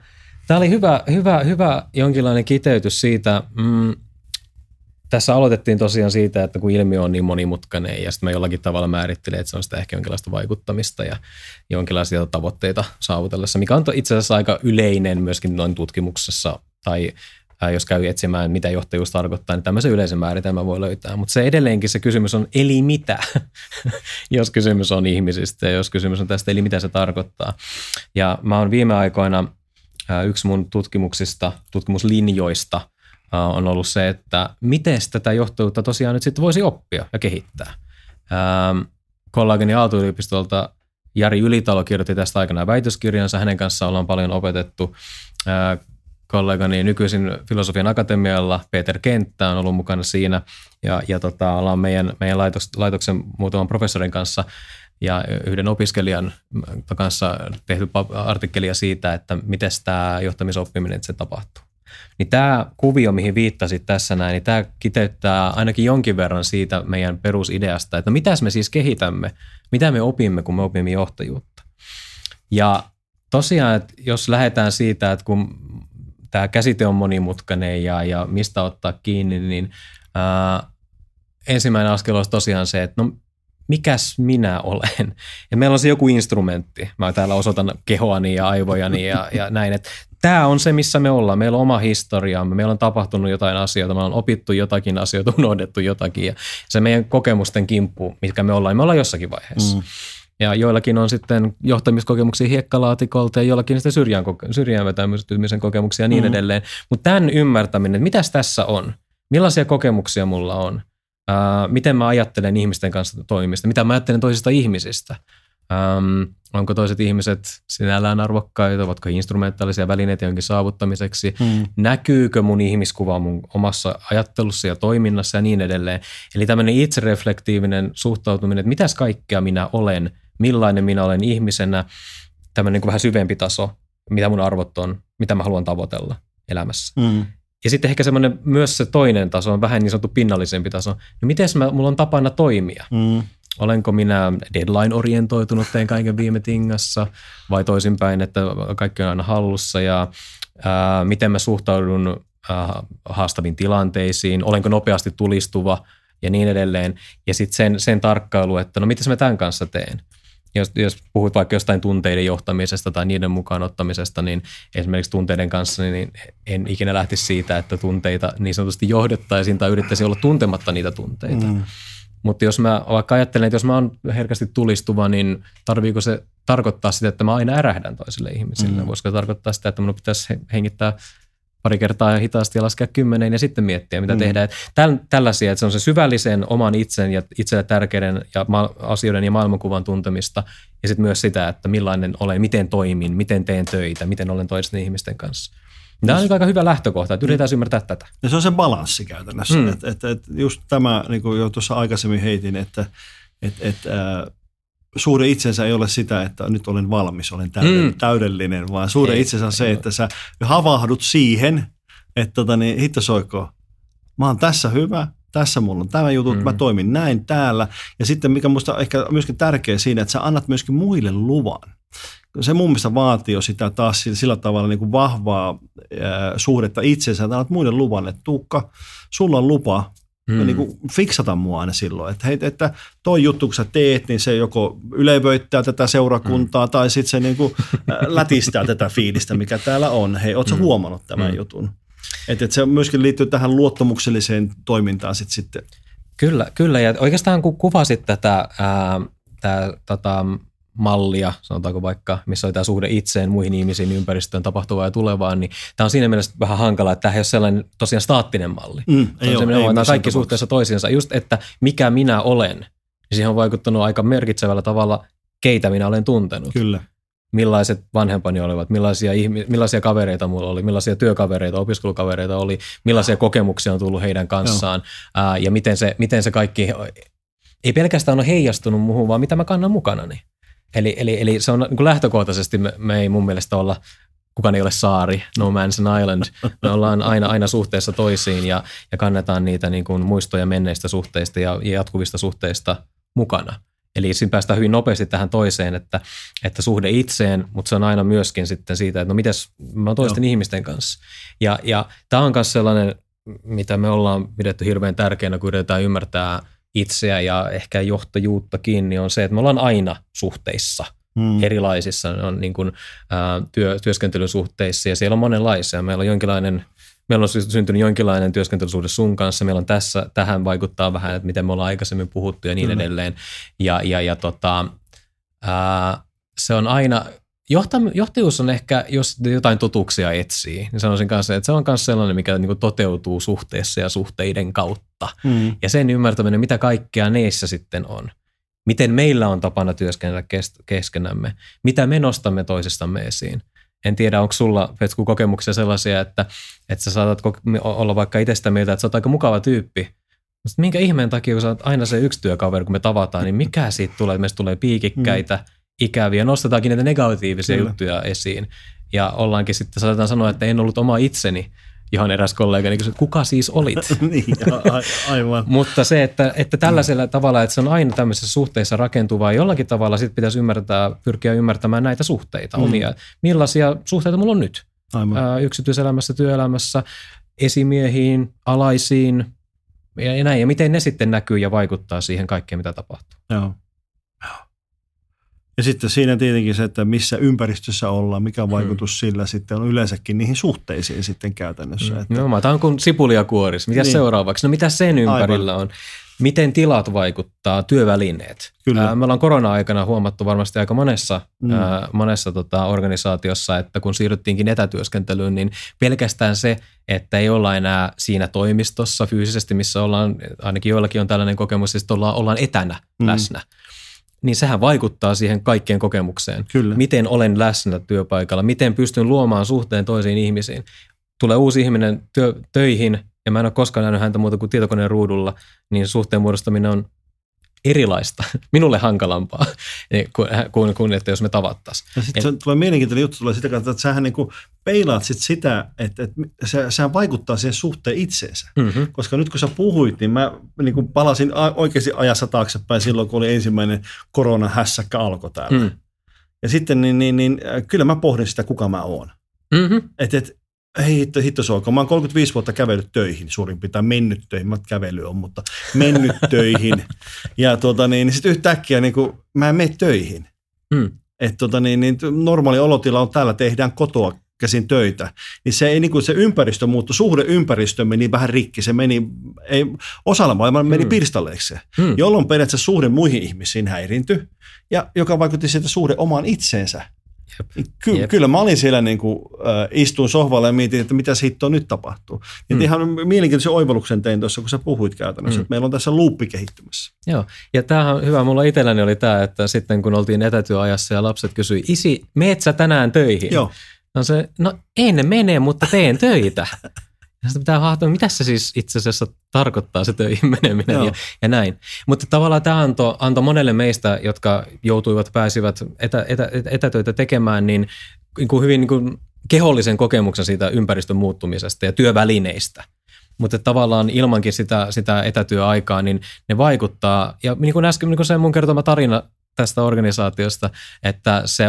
tämä oli hyvä, hyvä, hyvä jonkinlainen kiteytys siitä. Mm, tässä aloitettiin tosiaan siitä, että kun ilmiö on niin monimutkainen ja sitten me jollakin tavalla määrittelee, että se on sitä ehkä jonkinlaista vaikuttamista ja jonkinlaisia tavoitteita saavutellessa, mikä on itse asiassa aika yleinen myöskin noin tutkimuksessa tai ää, jos käy etsimään, mitä johtajuus tarkoittaa, niin tämmöisen yleisen määritelmän voi löytää. Mutta se edelleenkin se kysymys on, eli mitä, jos kysymys on ihmisistä ja jos kysymys on tästä, eli mitä se tarkoittaa. Ja mä oon viime aikoina, yksi mun tutkimuksista, tutkimuslinjoista on ollut se, että miten tätä johtajuutta tosiaan nyt sitten voisi oppia ja kehittää. Kollegani Aalto-yliopistolta Jari Ylitalo kirjoitti tästä aikana väitöskirjansa. Hänen kanssaan ollaan paljon opetettu. Kollegani nykyisin Filosofian Akatemialla, Peter Kenttä on ollut mukana siinä. Ja, ja tota, ollaan meidän, meidän laitos, laitoksen muutaman professorin kanssa ja yhden opiskelijan kanssa tehty artikkelia siitä, että miten tämä johtamisoppiminen se tapahtuu. Niin tämä kuvio, mihin viittasit tässä näin, niin tämä kiteyttää ainakin jonkin verran siitä meidän perusideasta, että mitä me siis kehitämme, mitä me opimme, kun me opimme johtajuutta. Ja tosiaan, että jos lähdetään siitä, että kun tämä käsite on monimutkainen ja, ja mistä ottaa kiinni, niin ää, ensimmäinen askel olisi tosiaan se, että no mikäs minä olen. Ja meillä on se joku instrumentti. Mä täällä osoitan kehoani ja aivojani ja, ja näin, että tämä on se, missä me ollaan. Meillä on oma historiamme, meillä on tapahtunut jotain asioita, me on opittu jotakin asioita, unohdettu jotakin ja se meidän kokemusten kimppu, mitkä me ollaan, me ollaan jossakin vaiheessa. Mm. Ja joillakin on sitten johtamiskokemuksia hiekkalaatikolta ja joillakin sitten syrjään, syrjään vetämisen kokemuksia ja niin mm. edelleen. Mutta tämän ymmärtäminen, että mitäs tässä on, millaisia kokemuksia mulla on, ää, miten mä ajattelen ihmisten kanssa toimista, mitä mä ajattelen toisista ihmisistä – Um, onko toiset ihmiset sinällään arvokkaita, ovatko instrumentaalisia välineitä jonkin saavuttamiseksi, mm. näkyykö mun ihmiskuva mun omassa ajattelussa ja toiminnassa ja niin edelleen. Eli tämmöinen itsereflektiivinen suhtautuminen, että mitäs kaikkea minä olen, millainen minä olen ihmisenä, tämmöinen niin vähän syvempi taso, mitä mun arvot on, mitä mä haluan tavoitella elämässä. Mm. Ja sitten ehkä semmoinen myös se toinen taso on vähän niin sanottu pinnallisempi taso. No miten mulla on tapana toimia? Mm. Olenko minä deadline-orientoitunut, teen kaiken viime tingassa vai toisinpäin, että kaikki on aina hallussa ja ää, miten mä suhtaudun ää, haastaviin tilanteisiin, olenko nopeasti tulistuva ja niin edelleen. Ja sitten sen, sen tarkkailu, että no mitä mä tämän kanssa teen. Jos, jos puhut vaikka jostain tunteiden johtamisesta tai niiden mukaan ottamisesta, niin esimerkiksi tunteiden kanssa niin en ikinä lähtisi siitä, että tunteita niin sanotusti johdettaisiin tai yrittäisiin olla tuntematta niitä tunteita. Mm. Mutta jos mä vaikka ajattelen, että jos mä oon herkästi tulistuva, niin tarviiko se tarkoittaa sitä, että mä aina ärähdän toisille ihmisille? Mm. Voisiko tarkoittaa sitä, että mun pitäisi hengittää pari kertaa hitaasti ja laskea kymmeneen ja sitten miettiä, mitä mm. tehdään. Täl, tällaisia, että se on se syvällisen oman itsen ja itselle tärkeiden ja ma- asioiden ja maailmankuvan tuntemista ja sitten myös sitä, että millainen olen, miten toimin, miten teen töitä, miten olen toisten ihmisten kanssa. Tämä on aika hyvä lähtökohta, että yritetään ymmärtää tätä. Ja se on se balanssi käytännössä. Mm. Että et, et just tämä, niin kuin jo tuossa aikaisemmin heitin, että et, et, äh, suhde itsensä ei ole sitä, että nyt olen valmis, olen täydellinen, mm. täydellinen vaan suhde ei, itsensä on se, että sä havahdut siihen, että tota, niin, hitto soiko, mä oon tässä hyvä, tässä mulla on tämä juttu, mm. mä toimin näin täällä. Ja sitten mikä musta ehkä myöskin tärkeä siinä, että sä annat myöskin muille luvan se mun mielestä vaatii jo sitä taas sillä tavalla niin kuin vahvaa ää, suhdetta itsensä, että annat muiden luvan, että Tuukka, sulla on lupa mm. niin kuin fiksata mua aina silloin, että, hei, että toi juttu, kun sä teet, niin se joko ylevöittää tätä seurakuntaa mm. tai sitten se niin kuin, lätistää tätä fiilistä, mikä täällä on. Hei, ootko mm. huomannut tämän mm. jutun? Että et se myöskin liittyy tähän luottamukselliseen toimintaan sit sitten. Kyllä, kyllä. Ja oikeastaan kun kuvasit tätä, ää, tää, tota, mallia, sanotaanko vaikka, missä oli tämä suhde itseen, muihin ihmisiin, ympäristöön, tapahtuvaan ja tulevaan, niin tämä on siinä mielessä vähän hankala, että tämä ei ole sellainen tosiaan staattinen malli. Mm, ei ole, ei, nämä kaikki suhteessa toisiinsa. Just, että mikä minä olen, niin siihen on vaikuttanut aika merkitsevällä tavalla, keitä minä olen tuntenut. Kyllä. Millaiset vanhempani olivat, millaisia, ihmi- millaisia kavereita mulla oli, millaisia työkavereita, opiskelukavereita oli, millaisia kokemuksia on tullut heidän kanssaan ää, ja miten se, miten se kaikki ei pelkästään ole heijastunut muuhun, vaan mitä mä kannan mukanani. Eli, eli, eli se on niin kuin lähtökohtaisesti, me, me ei mun mielestä olla, kukaan ei ole saari, no man's an island. Me ollaan aina, aina suhteessa toisiin ja, ja kannetaan niitä niin kuin muistoja menneistä suhteista ja, ja jatkuvista suhteista mukana. Eli siinä päästään hyvin nopeasti tähän toiseen, että, että suhde itseen, mutta se on aina myöskin sitten siitä, että no mites mä oon toisten Joo. ihmisten kanssa. Ja, ja tämä on myös sellainen, mitä me ollaan pidetty hirveän tärkeänä, kun yritetään ymmärtää – itseä ja ehkä johtajuuttakin, niin on se, että me ollaan aina suhteissa hmm. erilaisissa on niin kuin, ää, työ, työskentelysuhteissa ja siellä on monenlaisia. Meillä on jonkinlainen meillä on syntynyt jonkinlainen työskentelysuhde sun kanssa, meillä on tässä, tähän vaikuttaa vähän, että miten me ollaan aikaisemmin puhuttu ja niin Kyllä. edelleen. Ja, ja, ja tota, ää, se on aina, johtam, johtajuus on ehkä, jos jotain totuuksia etsii, niin sanoisin kanssa, että se on myös sellainen, mikä niin kuin toteutuu suhteessa ja suhteiden kautta. Mm. Ja sen ymmärtäminen, mitä kaikkea neissä sitten on. Miten meillä on tapana työskennellä kes- keskenämme. Mitä me nostamme toisistamme esiin. En tiedä, onko sulla, Petsku, kokemuksia sellaisia, että, että sä saatat kok- olla vaikka itsestä mieltä, että sä oot aika mukava tyyppi. Mutta minkä ihmeen takia, kun sä oot aina se yksi työkaveri, kun me tavataan, niin mikä siitä tulee, että meistä tulee piikikkäitä, ikäviä, nostetaankin niitä negatiivisia Kyllä. juttuja esiin. Ja ollaankin sitten, saatetaan sanoa, että en ollut oma itseni, johon eräs kollegani kysyi, kuka siis olit? niin, a- a- aivan. Mutta se, että, että tällaisella tavalla, että se on aina tämmöisessä suhteessa rakentuvaa, jollakin tavalla sitten pitäisi ymmärtää, pyrkiä ymmärtämään näitä suhteita, Mm. omia. Millaisia suhteita mulla on nyt aivan. ää, yksityiselämässä, työelämässä, esimiehiin, alaisiin ja näin. Ja miten ne sitten näkyy ja vaikuttaa siihen kaikkeen, mitä tapahtuu. Joo. Ja sitten siinä tietenkin se, että missä ympäristössä ollaan, mikä Mm. vaikutus sillä sitten on yleensäkin niihin suhteisiin sitten käytännössä. Että, Nimenomaan, tämä on kuin sipulia kuoris. Mitä Niin. seuraavaksi? No mitä sen ympärillä on? Miten tilat vaikuttaa, työvälineet? Kyllä. Ää, me ollaan korona-aikana huomattu varmasti aika monessa, Mm. ää, monessa tota, organisaatiossa, että kun siirryttiinkin etätyöskentelyyn, niin pelkästään se, että ei olla enää siinä toimistossa fyysisesti, missä ollaan, ainakin joillakin on tällainen kokemus, että ollaan, ollaan etänä mm. läsnä, niin sehän vaikuttaa siihen kaikkien kokemukseen. Kyllä. Miten olen läsnä työpaikalla, miten pystyn luomaan suhteen toisiin ihmisiin. Tulee uusi ihminen työ, töihin, ja mä en ole koskaan nähnyt häntä muuta kuin tietokoneen ruudulla, niin suhteen muodostaminen on erilaista, minulle hankalampaa kuin, kuin, kuin että jos me tavattaisiin. Ja sitten se tulee mielenkiintoinen juttu tulee sitä kautta, että sähän niin kuin peilaat sit sitä, että, että se, sehän vaikuttaa siihen suhteen itseensä. Mm-hmm. Koska nyt kun sä puhuit, niin mä niin kuin palasin oikeasti ajassa taaksepäin silloin, kun oli ensimmäinen koronahässäkkä alkoi täällä. Mm. Ja sitten niin, niin, niin, äh, kyllä mä pohdin sitä, kuka mä oon. Mm-hmm. Että et, hei hitto, hitto soiko. Mä oon 35 vuotta kävellyt töihin suurin piirtein, mennyt töihin, mä kävely on, mutta mennyt töihin. Ja tuota, niin, niin sitten yhtäkkiä niin kuin, mä en mene töihin. Mm. Että tota, niin, niin, normaali olotila on täällä, tehdään kotoa käsin töitä, niin se, ei, niin kuin se ympäristö muuttui, suhde ympäristö meni vähän rikki, se meni, ei, osalla maailmaa meni Mm. pirstaleeksi se, Mm. jolloin periaatteessa suhde muihin ihmisiin häirintyi, ja joka vaikutti siitä suhde omaan itseensä. Jep. Ky- Jep. Kyllä mä olin siellä niin kuin, äh, istuin sohvalla ja mietin, että mitä hittoa nyt tapahtuu. Niin Mm. ihan mielenkiintoisen oivalluksen tein tuossa, kun sä puhuit käytännössä, Mm. että meillä on tässä luuppi kehittymässä. Joo, ja tämähän on hyvä. Mulla itselläni oli tämä, että sitten kun oltiin etätyöajassa ja lapset kysyi, isi, meet sä tänään töihin? Joo, No se, no en mene, mutta teen töitä. Ja sitten pitää hahtoa, mitä se siis itse asiassa tarkoittaa se töihin meneminen Joo. ja, ja näin. Mutta tavallaan tämä antoi, antoi monelle meistä, jotka joutuivat, pääsivät etä, etä, etä, etätöitä tekemään, niin, niin kuin hyvin niin kuin kehollisen kokemuksen siitä ympäristön muuttumisesta ja työvälineistä. Mutta tavallaan ilmankin sitä, sitä etätyöaikaa, niin ne vaikuttaa. Ja niin kuin äsken niin kuin se mun kertoma tarina tästä organisaatiosta, että se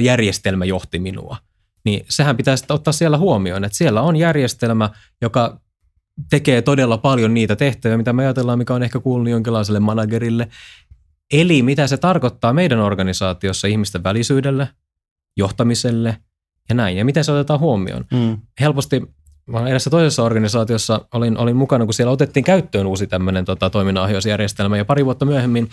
järjestelmä johti minua niin sehän pitäisi ottaa siellä huomioon, että siellä on järjestelmä, joka tekee todella paljon niitä tehtäviä, mitä me ajatellaan, mikä on ehkä kuulunut jonkinlaiselle managerille. Eli mitä se tarkoittaa meidän organisaatiossa ihmisten välisyydelle, johtamiselle ja näin, ja miten se otetaan huomioon. mm. Helposti mä edessä toisessa organisaatiossa olin, olin mukana, kun siellä otettiin käyttöön uusi tämmöinen tota, toiminnanohjausjärjestelmä, ja pari vuotta myöhemmin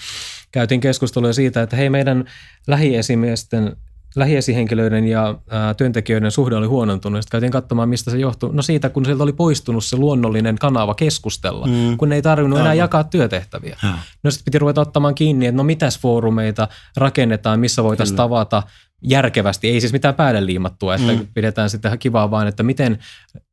käytiin keskustelua siitä, että hei meidän lähiesimiesten lähiesihenkilöiden ja ää, työntekijöiden suhde oli huonontunut. Sitten käytiin katsomaan, mistä se johtuu. No siitä, kun sieltä oli poistunut se luonnollinen kanava keskustella, Mm. kun ne ei tarvinnut enää Aivan. jakaa työtehtäviä. Joo. No sitten piti ruveta ottamaan kiinni, että no mitäs foorumeita rakennetaan, missä voitaisiin tavata järkevästi. Ei siis mitään päälle liimattua, että mm. pidetään sitä kivaa vaan, että miten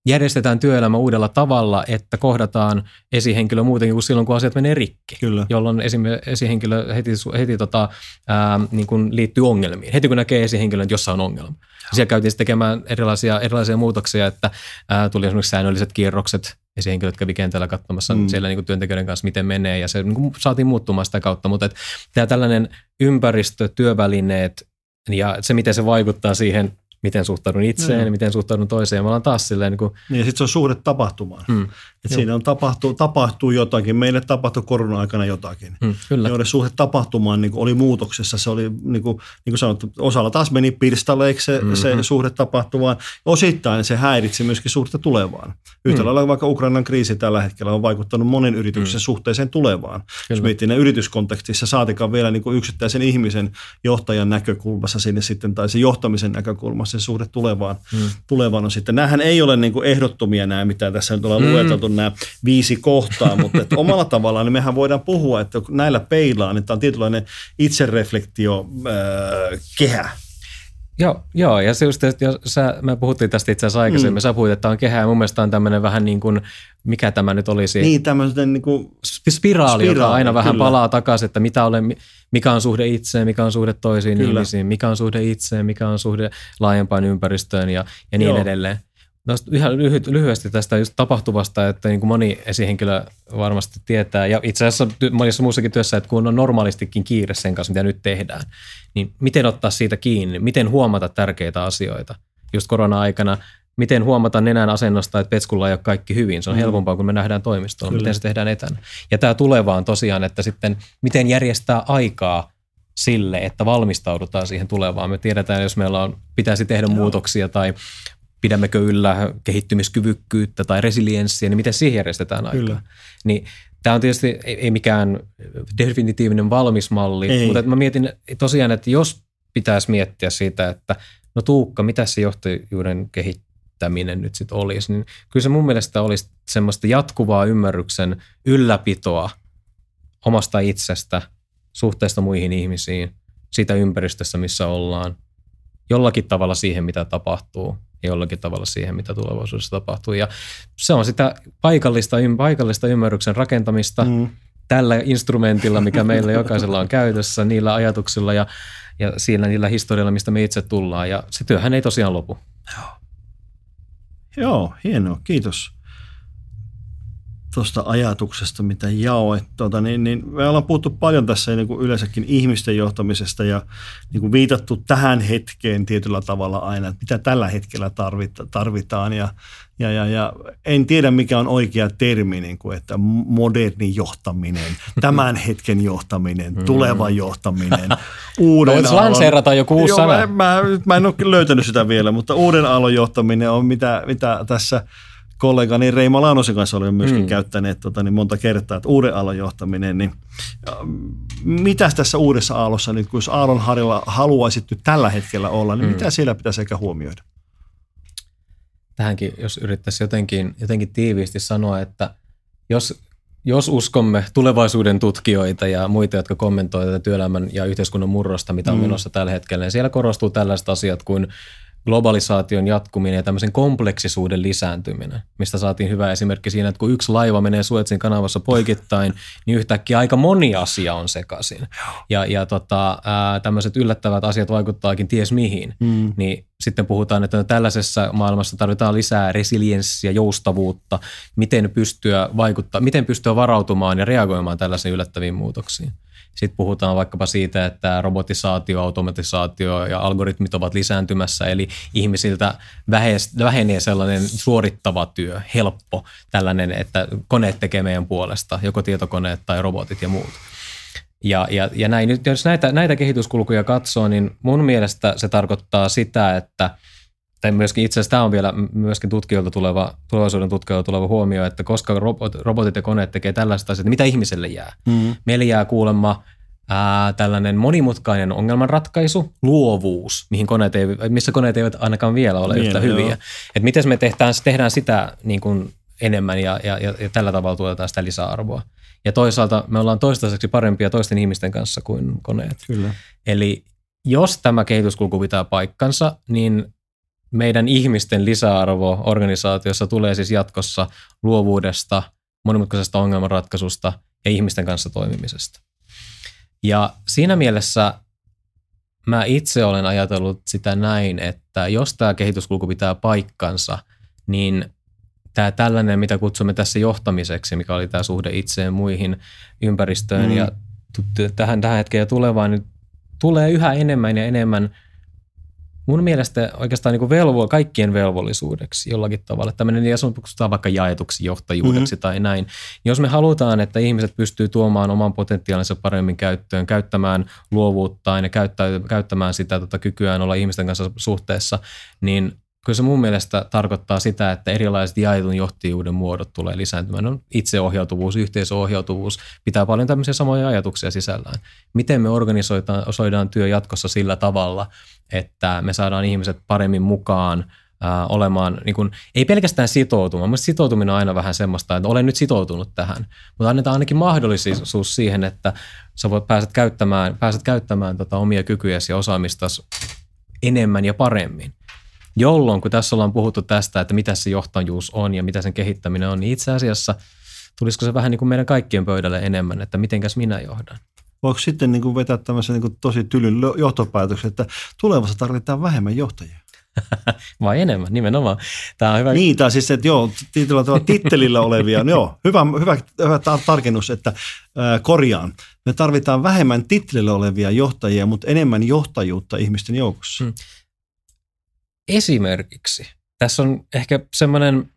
järjestetään työelämä uudella tavalla, että kohdataan esihenkilö muutenkin kuin silloin, kun asiat menee rikki Kyllä. jolloin esihenkilö heti, heti tota, ää, niin kuin liittyy ongelmiin. Heti kun näkee esihenkilön, että jossain on ongelma. Siellä käytiin tekemään erilaisia, erilaisia muutoksia, että ää, tuli esimerkiksi säännölliset kierrokset, esihenkilöt kävi kentällä katsomassa Mm. mm. siellä niin kuin työntekijöiden kanssa, miten menee, ja se niin kuin saatiin muuttumaan sitä kautta. Mutta tämä tällainen ympäristö, työvälineet ja se, miten se vaikuttaa siihen, miten suhtaudun itseen, Mm. miten suhtaudun toiseen. Me ollaan taas silleen niin kuin, Niin, ja sitten se on suhde tapahtumaan. mm, Et Joo. siinä on tapahtuu, tapahtuu jotakin. Meille tapahtui korona-aikana jotakin. mm, kyllä. Joiden suhde tapahtumaan niin kuin oli muutoksessa. Se oli, niin kuin, niin kuin sanottu, osalla taas meni pirstaleiksi se, mm-hmm. se suhde tapahtumaan. Osittain se häiritsi myöskin suhdetta tulevaan. Yhtä Mm. lailla vaikka Ukrainan kriisi tällä hetkellä on vaikuttanut monen yrityksen Mm. suhteeseen tulevaan. Jos Kyllä. miettii ne yrityskontekstissa, saatikaan vielä niin kuin yksittäisen ihmisen johtajan näkökulmassa sinne sitten, tai se johtamisen näkökulmassa se suhde tulevaan, Mm. tulevaan on sitten. Näähän ei ole niin kuin ehdottomia nämä, mitä tässä nyt ollaan Mm. mm. lueteltu, nämä viisi kohtaa, mutta että omalla tavallaan niin mehän voidaan puhua, että kun näillä peilaa, niin tämä on tietynlainen itsereflektio äh, kehä. Joo, joo, ja se just, että jos sä, me puhuttiin tästä itse asiassa aikaisemmin, Mm. sä puhuit, että on kehä, ja mun mielestä on tämmöinen vähän niin kuin, mikä tämä nyt olisi, Niin tämmöinen niin kuin, sp- spiraali, joka Spiraali, aina vähän kyllä. palaa takaisin, että mitä olen, mikä on suhde itseen, mikä on suhde toisiin Kyllä. ihmisiin, mikä on suhde itseen, mikä on suhde laajempaan ympäristöön ja, ja niin Joo. edelleen. No ihan lyhy- lyhyesti tästä just tapahtuvasta, että niin kuin moni esihenkilö varmasti tietää, ja itse asiassa monissa muussakin työssä, että kun on normaalistikin kiire sen kanssa, mitä nyt tehdään, niin miten ottaa siitä kiinni, miten huomata tärkeitä asioita just korona-aikana, miten huomata nenän asennosta, että petskulla ei ole kaikki hyvin. Se on Mm. helpompaa, kun me nähdään toimistolla, Kyllä. miten se tehdään etänä. Ja tämä tuleva on tosiaan, että sitten miten järjestää aikaa sille, että valmistaudutaan siihen tulevaan. Me tiedetään, jos meillä on, pitäisi tehdä Joo. muutoksia tai pidämmekö yllä kehittymiskyvykkyyttä tai resilienssiä, niin miten siihen järjestetään aikaa. Kyllä. Niin tämä on tietysti ei, ei mikään definitiivinen valmis malli, Ei. mutta mä mietin tosiaan, että jos pitäisi miettiä siitä, että no Tuukka, mitä se johtajuuden kehittäminen nyt sitten olisi, niin kyllä se mun mielestä olisi semmoista jatkuvaa ymmärryksen ylläpitoa omasta itsestä, suhteesta muihin ihmisiin, siitä ympäristössä, missä ollaan, jollakin tavalla siihen, mitä tapahtuu jollakin tavalla siihen, mitä tulevaisuudessa tapahtuu. Ja se on sitä paikallista, paikallista ymmärryksen rakentamista mm, tällä instrumentilla, mikä meillä jokaisella on käytössä, niillä ajatuksilla ja, ja siinä niillä historialla, mistä me itse tullaan. Ja se työhän ei tosiaan lopu. Joo, hienoa. Kiitos tuosta ajatuksesta, mitä jaoit. Tuota, niin, niin me ollaan puhuttu paljon tässä niin kuin yleensäkin ihmisten johtamisesta ja niin kuin viitattu tähän hetkeen tietyllä tavalla aina, että mitä tällä hetkellä tarvita, tarvitaan. Ja, ja, ja, ja en tiedä, mikä on oikea termi, niin kuin, että moderni johtaminen, tämän hetken johtaminen, tuleva johtaminen, uuden Voisi lanseerata joku uusi Joo, sana. Mä, mä, mä en ole löytänyt sitä vielä, mutta uuden aallon johtaminen on mitä, mitä tässä kollegani Reima Laanosen kanssa olemme myöskin Mm. käyttäneet tota, niin monta kertaa, että uuden aallon johtaminen, niin äh, mitäs tässä uudessa aallossa, nyt kun jos aallonharjalla haluaisit nyt tällä hetkellä olla, niin mm. mitä siellä pitäisi ehkä huomioida? Tähänkin, jos yrittäisi jotenkin, jotenkin tiiviisti sanoa, että jos, jos uskomme tulevaisuuden tutkijoita ja muita, jotka kommentoivat tätä työelämän ja yhteiskunnan murrosta, mitä on Mm. menossa tällä hetkellä, niin siellä korostuu tällaiset asiat kuin globalisaation jatkuminen ja tämmöisen kompleksisuuden lisääntyminen, mistä saatiin hyvä esimerkki siinä, että kun yksi laiva menee Suetsin kanavassa poikittain, niin yhtäkkiä aika moni asia on sekaisin. Ja, ja tota, tämmöiset yllättävät asiat vaikuttaakin ties mihin. Mm. Niin sitten puhutaan, että no tällaisessa maailmassa tarvitaan lisää resilienssiä, joustavuutta, miten pystyä vaikuttaa, miten pystyä varautumaan ja reagoimaan tällaisiin yllättäviin muutoksiin. Sitten puhutaan vaikkapa siitä, että robotisaatio, automatisaatio ja algoritmit ovat lisääntymässä, eli ihmisiltä vähenee sellainen suorittava työ, helppo tällainen, että koneet tekee meidän puolesta, joko tietokoneet tai robotit ja muut. Ja, ja, ja näin, jos näitä, näitä kehityskulkuja katsoo, niin mun mielestä se tarkoittaa sitä, että tai myöskin itse asiassa tämä on vielä myöskin tutkijoilta tuleva, tulevaisuuden tutkijoilta tuleva huomio, että koska robot, robotit ja koneet tekee tällaista asiaa, niin mitä ihmiselle jää? Mm. Meille jää kuulemma ää, tällainen monimutkainen ongelmanratkaisu, luovuus, mihin koneet ei, missä koneet eivät ainakaan vielä ole Vielä, yhtä joo. hyviä. Et miten me tehdään, tehdään sitä niin kuin enemmän ja, ja, ja, ja tällä tavalla tuotetaan sitä lisäarvoa. Ja toisaalta me ollaan toistaiseksi parempia toisten ihmisten kanssa kuin koneet. Kyllä. Eli jos tämä kehityskulku pitää paikkansa, niin meidän ihmisten lisäarvo organisaatiossa tulee siis jatkossa luovuudesta, monimutkaisesta ongelmanratkaisusta ja ihmisten kanssa toimimisesta. Ja siinä mielessä mä itse olen ajatellut sitä näin, että jos tämä kehityskulku pitää paikkansa, niin tämä tällainen, mitä kutsumme tässä johtamiseksi, mikä oli tämä suhde itseen, muihin, ympäristöön Mm. ja t- t- tähän, tähän hetkeen ja tulevaan, niin tulee yhä enemmän ja enemmän mun mielestä oikeastaan niin kuin velvo, kaikkien velvollisuudeksi jollakin tavalla. Tämmöinen, jos kutsutaan vaikka jaetuksi johtajuudeksi mm-hmm. tai näin. Jos me halutaan, että ihmiset pystyy tuomaan oman potentiaalinsa paremmin käyttöön, käyttämään luovuuttaan ja käyttämään sitä tota, kykyään olla ihmisten kanssa suhteessa, niin kyllä se mun mielestä tarkoittaa sitä, että erilaiset jaetun johtajuuden muodot tulee lisääntymään. No, itseohjautuvuus, yhteisöohjautuvuus pitää paljon tämmöisiä samoja ajatuksia sisällään. Miten me organisoidaan työ jatkossa sillä tavalla, että me saadaan ihmiset paremmin mukaan olemaan, niin kuin, ei pelkästään sitoutumaan. Mielestäni sitoutuminen on aina vähän semmoista, että olen nyt sitoutunut tähän, mutta annetaan ainakin mahdollisuus siihen, että sä voit pääset käyttämään, pääset käyttämään tota omia kykyjäsi ja osaamista enemmän ja paremmin. Jolloin, kun tässä ollaan puhuttu tästä, että mitä se johtajuus on ja mitä sen kehittäminen on, niin itse asiassa tulisiko se vähän niin kuin meidän kaikkien pöydälle enemmän, että mitenkäs minä johdan. Voiko sitten niin kuin vetää tämmöisen niin kuin tosi tylyn johtopäätöksen, että tulevassa tarvitaan vähemmän johtajia? Vai enemmän, nimenomaan. Tämä on hyvä. Niin, tai siis, että joo, tittelillä olevia, no joo, hyvä, hyvä, hyvä tarkennus, että äh, korjaan. Me tarvitaan vähemmän tittelillä olevia johtajia, mutta enemmän johtajuutta ihmisten joukossa. Hmm. Esimerkiksi. Tässä on ehkä semmoinen,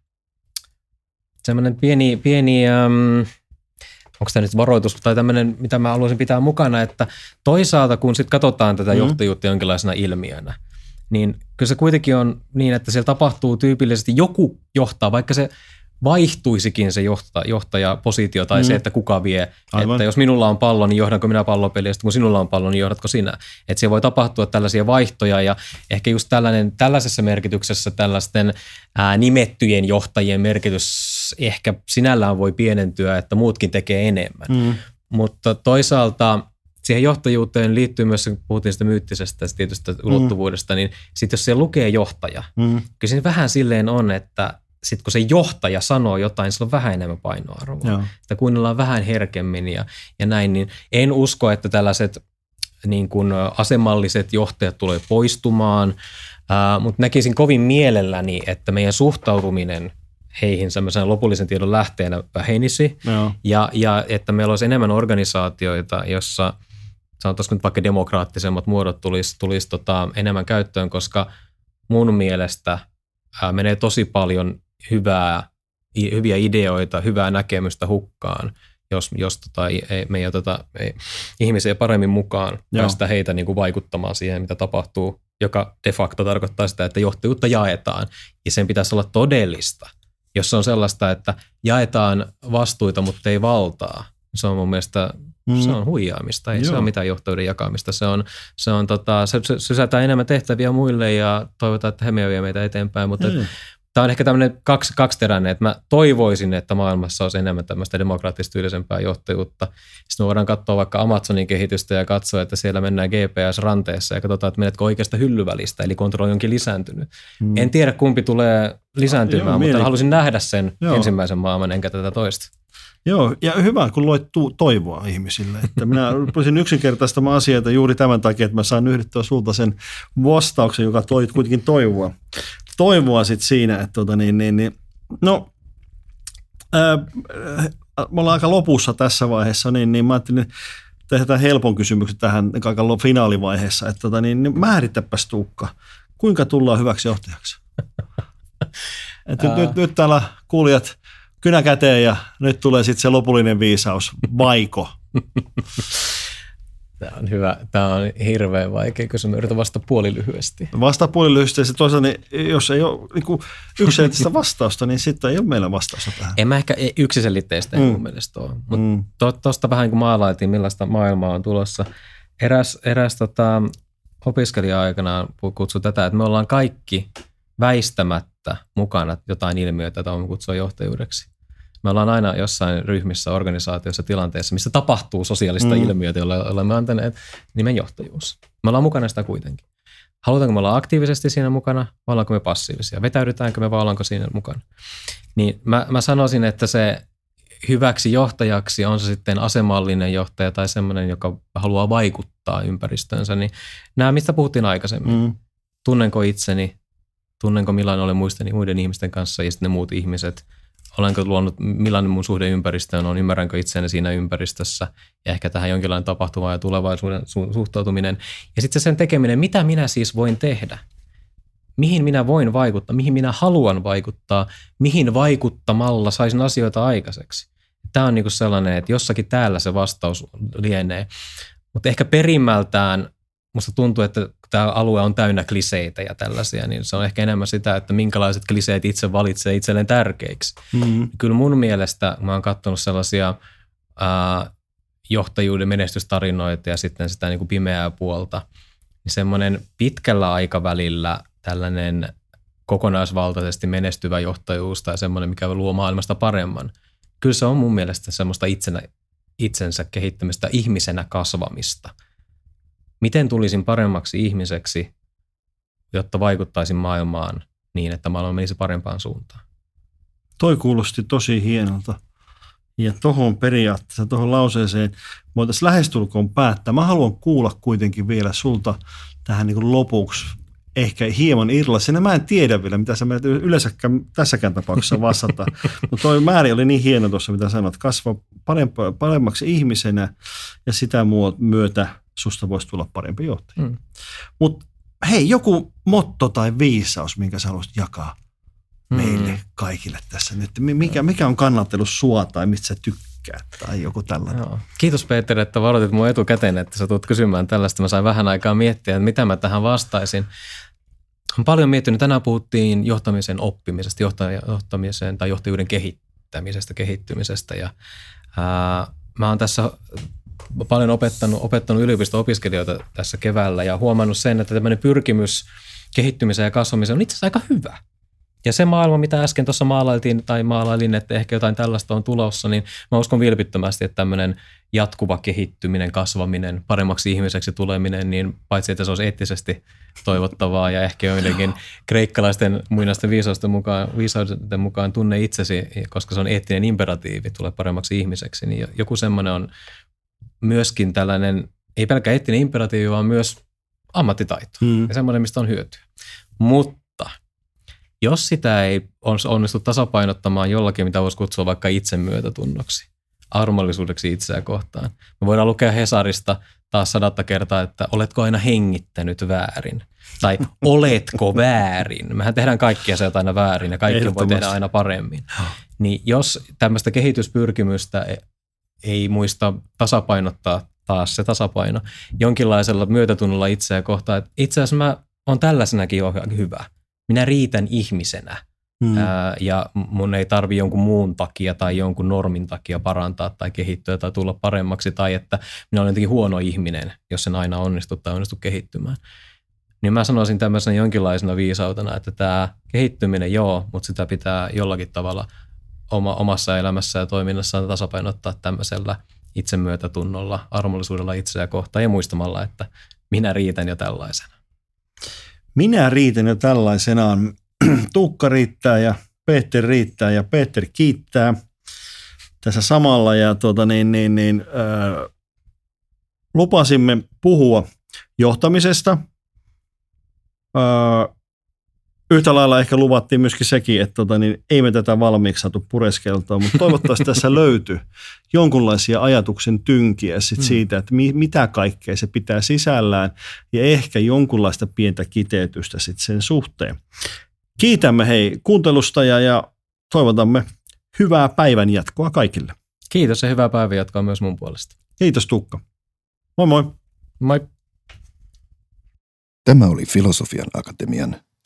semmoinen pieni, pieni ähm, onko tämä nyt varoitus tai tämmöinen, mitä mä haluaisin pitää mukana, että toisaalta kun sitten katsotaan tätä mm. johtajuutta jonkinlaisena ilmiönä, niin kyllä se kuitenkin on niin, että siellä tapahtuu tyypillisesti joku johtaa, vaikka se vaihtuisikin se johtaja, johtajapositio tai mm. se, että kuka vie. Aivan. Että jos minulla on pallo, niin johdanko minä pallopeliä, ja kun sinulla on pallo, niin johdatko sinä. Että se voi tapahtua tällaisia vaihtoja ja ehkä just tällainen, tällaisessa merkityksessä tällaisten ää, nimettyjen johtajien merkitys ehkä sinällään voi pienentyä, että muutkin tekee enemmän. Mm. Mutta toisaalta siihen johtajuuteen liittyy myös, kun puhuttiin sitä myyttisestä tietystä mm. ulottuvuudesta, niin sitten jos se lukee johtaja, mm. kyllä se vähän silleen on, että sitten kun se johtaja sanoo jotain, sillä on vähän enemmän painoarvoa. Joo. Sitä kuunnellaan vähän herkemmin ja, ja näin, niin en usko, että tällaiset niin kuin asemalliset johtajat tulee poistumaan, äh, mutta näkisin kovin mielelläni, että meidän suhtautuminen heihin semmoisen lopullisen tiedon lähteenä vähenisi Joo. ja, ja että meillä olisi enemmän organisaatioita, jossa sanotaanko nyt vaikka demokraattisemmat muodot tulisi, tulisi tota enemmän käyttöön, koska mun mielestä menee tosi paljon hyvää, hyviä ideoita, hyvää näkemystä hukkaan, jos, jos tota, ei, me ei oteta ei, ihmisiä paremmin mukaan, Joo. päästä heitä niin kuin vaikuttamaan siihen, mitä tapahtuu, joka de facto tarkoittaa sitä, että johtajuutta jaetaan, ja sen pitäisi olla todellista. Jos se on sellaista, että jaetaan vastuita, mutta ei valtaa, se on mun mielestä Mm. Se on huijaamista, ei Joo. se ole mitään johtajuuden jakamista. Se on, se on tota, se, se sysätään enemmän tehtäviä muille ja toivotaan, että he vie meitä eteenpäin, mutta mm tämä on ehkä tämmöinen kaksi, kaksiteräinen, että mä toivoisin, että maailmassa olisi enemmän tämmöistä demokraattista tyylisempää johtajuutta. Sitten me voidaan katsoa vaikka Amazonin kehitystä ja katsoa, että siellä mennään GPS-ranteessa ja katsotaan, että menetkö oikeasta hyllyvälistä, eli kontrolli onkin lisääntynyt. Mm. En tiedä, kumpi tulee lisääntymään, ah, joo, mutta mieli. halusin nähdä sen joo. ensimmäisen maailman, enkä tätä toista. Joo, ja hyvä, kun loit tu- toivoa ihmisille. Että minä rupesin yksinkertaistamaan asioita juuri tämän takia, että mä saan yhdettyä sulta sen vastauksen, joka toi kuitenkin toivoa toivoa sit siinä, että tota niin, niin, niin, no, ää, me ollaan aika lopussa tässä vaiheessa, niin, niin mä ajattelin tehdä helpon kysymyksen tähän aika finaalivaiheessa, että tota niin, niin määrittäpäs Tuukka, kuinka tullaan hyväksi johtajaksi? että nyt, nyt, nyt täällä kuulijat kynä käteen ja nyt tulee sitten se lopullinen viisaus, vaiko? Tämä on hyvä. Tämä on hirveän vaikea kysymys. Yritän vastata puoli lyhyesti. Vasta puoli lyhyesti. Ja toisaalta, niin jos ei ole niin yksiselitteistä vastausta, niin sitten ei ole meillä vastausta tähän. En mä ehkä yksiselitteistä mm. mun mielestä ole. Mutta mm. tuosta vähän niin kuin maalailtiin, millaista maailmaa on tulossa. Eräs, eräs tota, opiskelija aikana kutsui tätä, että me ollaan kaikki väistämättä mukana jotain ilmiöitä, jota on kutsua johtajuudeksi. Me ollaan aina jossain ryhmissä, organisaatiossa, tilanteessa, missä tapahtuu sosiaalista mm. ilmiötä, jolla olemme antaneet nimen johtajuus. Me ollaan mukana sitä kuitenkin. Halutaanko me olla aktiivisesti siinä mukana vai ollaanko me passiivisia? Vetäydytäänkö me vai ollaanko siinä mukana? Niin mä, mä sanoisin, että se hyväksi johtajaksi on se sitten asemallinen johtaja tai semmoinen, joka haluaa vaikuttaa ympäristönsä, niin nämä, mistä puhuttiin aikaisemmin. Mm. Tunnenko itseni, tunnenko millainen olen muisten, muiden ihmisten kanssa ja sitten ne muut ihmiset – olenko luonut, millainen mun suhde ympäristöön on, ymmärränkö itseäni siinä ympäristössä ja ehkä tähän jonkinlainen tapahtuma ja tulevaisuuden su- suhtautuminen. Ja sitten sen tekeminen, mitä minä siis voin tehdä. mihin minä voin vaikuttaa, mihin minä haluan vaikuttaa, mihin vaikuttamalla saisin asioita aikaiseksi. Tämä on niin sellainen, että jossakin täällä se vastaus lienee. Mutta ehkä perimmältään musta tuntuu, että tämä alue on täynnä kliseitä ja tällaisia, niin se on ehkä enemmän sitä, että minkälaiset kliseet itse valitsee itselleen tärkeiksi. Mm-hmm. Kyllä mun mielestä, mä oon katsonut sellaisia ää, johtajuuden menestystarinoita ja sitten sitä niin kuin pimeää puolta, niin semmoinen pitkällä aikavälillä tällainen kokonaisvaltaisesti menestyvä johtajuus tai semmoinen, mikä luo maailmasta paremman, kyllä se on mun mielestä semmoista itsenä, itsensä kehittämistä, ihmisenä kasvamista. Miten tulisin paremmaksi ihmiseksi, jotta vaikuttaisin maailmaan niin, että maailma menisi parempaan suuntaan? Toi kuulosti tosi hienolta. Ja tuohon periaatteessa, tuohon lauseeseen voitaisiin lähestulkoon päättää. Mä haluan kuulla kuitenkin vielä sulta tähän niin lopuksi ehkä hieman irlaisena. Mä en tiedä vielä, mitä sä menet yleensäkään tässäkään tapauksessa vastata. Mutta toi määri oli niin hieno tuossa, mitä sanoit. Kasva paremmaksi ihmisenä ja sitä myötä susta voisi tulla parempi johtaja. Mm. Mutta hei, joku motto tai viisaus, minkä sä haluaisit jakaa – meille mm. kaikille tässä nyt. Mikä, mikä on kannattanut sua tai mistä sä tykkäät tai joku tällainen? Joo. Kiitos Peter, että varoitit mun etukäteen, että sä tulet kysymään tällaista. Mä sain vähän aikaa miettiä, että mitä mä tähän vastaisin. Olen paljon miettinyt, tänään puhuttiin johtamisen oppimisesta, johtamisen tai johtajuuden kehittämisestä, kehittymisestä ja ää, mä oon tässä paljon opettanut, opettanut yliopisto-opiskelijoita tässä keväällä ja huomannut sen, että tämmöinen pyrkimys kehittymiseen ja kasvamiseen on itse asiassa aika hyvä. Ja se maailma, mitä äsken tuossa maalailtiin tai maalailin, että ehkä jotain tällaista on tulossa, niin mä uskon vilpittömästi, että tämmöinen jatkuva kehittyminen, kasvaminen, paremmaksi ihmiseksi tuleminen, niin paitsi että se olisi eettisesti toivottavaa ja ehkä joidenkin kreikkalaisten muinaisten viisausten mukaan, viisauden mukaan tunne itsesi, koska se on eettinen imperatiivi, tule paremmaksi ihmiseksi, niin joku semmoinen on myöskin tällainen, ei pelkkä eettinen imperatiivi, vaan myös ammattitaito hmm. ja semmoinen, mistä on hyötyä. Mutta jos sitä ei onnistu tasapainottamaan jollakin, mitä voisi kutsua vaikka itsemyötätunnoksi, armollisuudeksi itseä kohtaan. Me voidaan lukea Hesarista taas sadatta kertaa, että oletko aina hengittänyt väärin? Tai oletko väärin? Mehän tehdään kaikki asiat aina väärin ja kaikki voi tehdä aina paremmin. Niin jos tämmöistä kehityspyrkimystä e- ei muista tasapainottaa taas se tasapaino jonkinlaisella myötätunnolla itseä kohtaan, että itse asiassa mä on tällaisenakin jo hyvä – minä riitän ihmisenä hmm. ää, ja mun ei tarvi jonkun muun takia tai jonkun normin takia parantaa tai kehittyä tai tulla paremmaksi tai että minä olen jotenkin huono ihminen, jos en aina onnistu tai onnistu kehittymään. Niin mä sanoisin tämmöisenä jonkinlaisena viisautena, että tämä kehittyminen joo, mutta sitä pitää jollakin tavalla oma, omassa elämässä ja toiminnassaan tasapainottaa tämmöisellä itsemyötätunnolla, armollisuudella itseä kohtaan ja muistamalla, että minä riitän jo tällaisena. Minä riitän jo tällaisenaan. Tuukka riittää ja Peter riittää ja Peter kiittää tässä samalla. Ja tuota niin, niin, niin, äh, lupasimme puhua johtamisesta. Äh, yhtä lailla ehkä luvattiin myöskin sekin, että tota, niin ei me tätä valmiiksi saatu pureskeltua, mutta toivottavasti tässä löytyy jonkunlaisia ajatuksen tynkiä sit hmm. siitä, että mi, mitä kaikkea se pitää sisällään ja ehkä jonkunlaista pientä kiteytystä sit sen suhteen. Kiitämme hei kuuntelusta ja, ja toivotamme hyvää päivän jatkoa kaikille. Kiitos ja hyvää päivän jatkoa myös mun puolesta. Kiitos Tukka. Moi moi. Moi. Tämä oli Filosofian Akatemian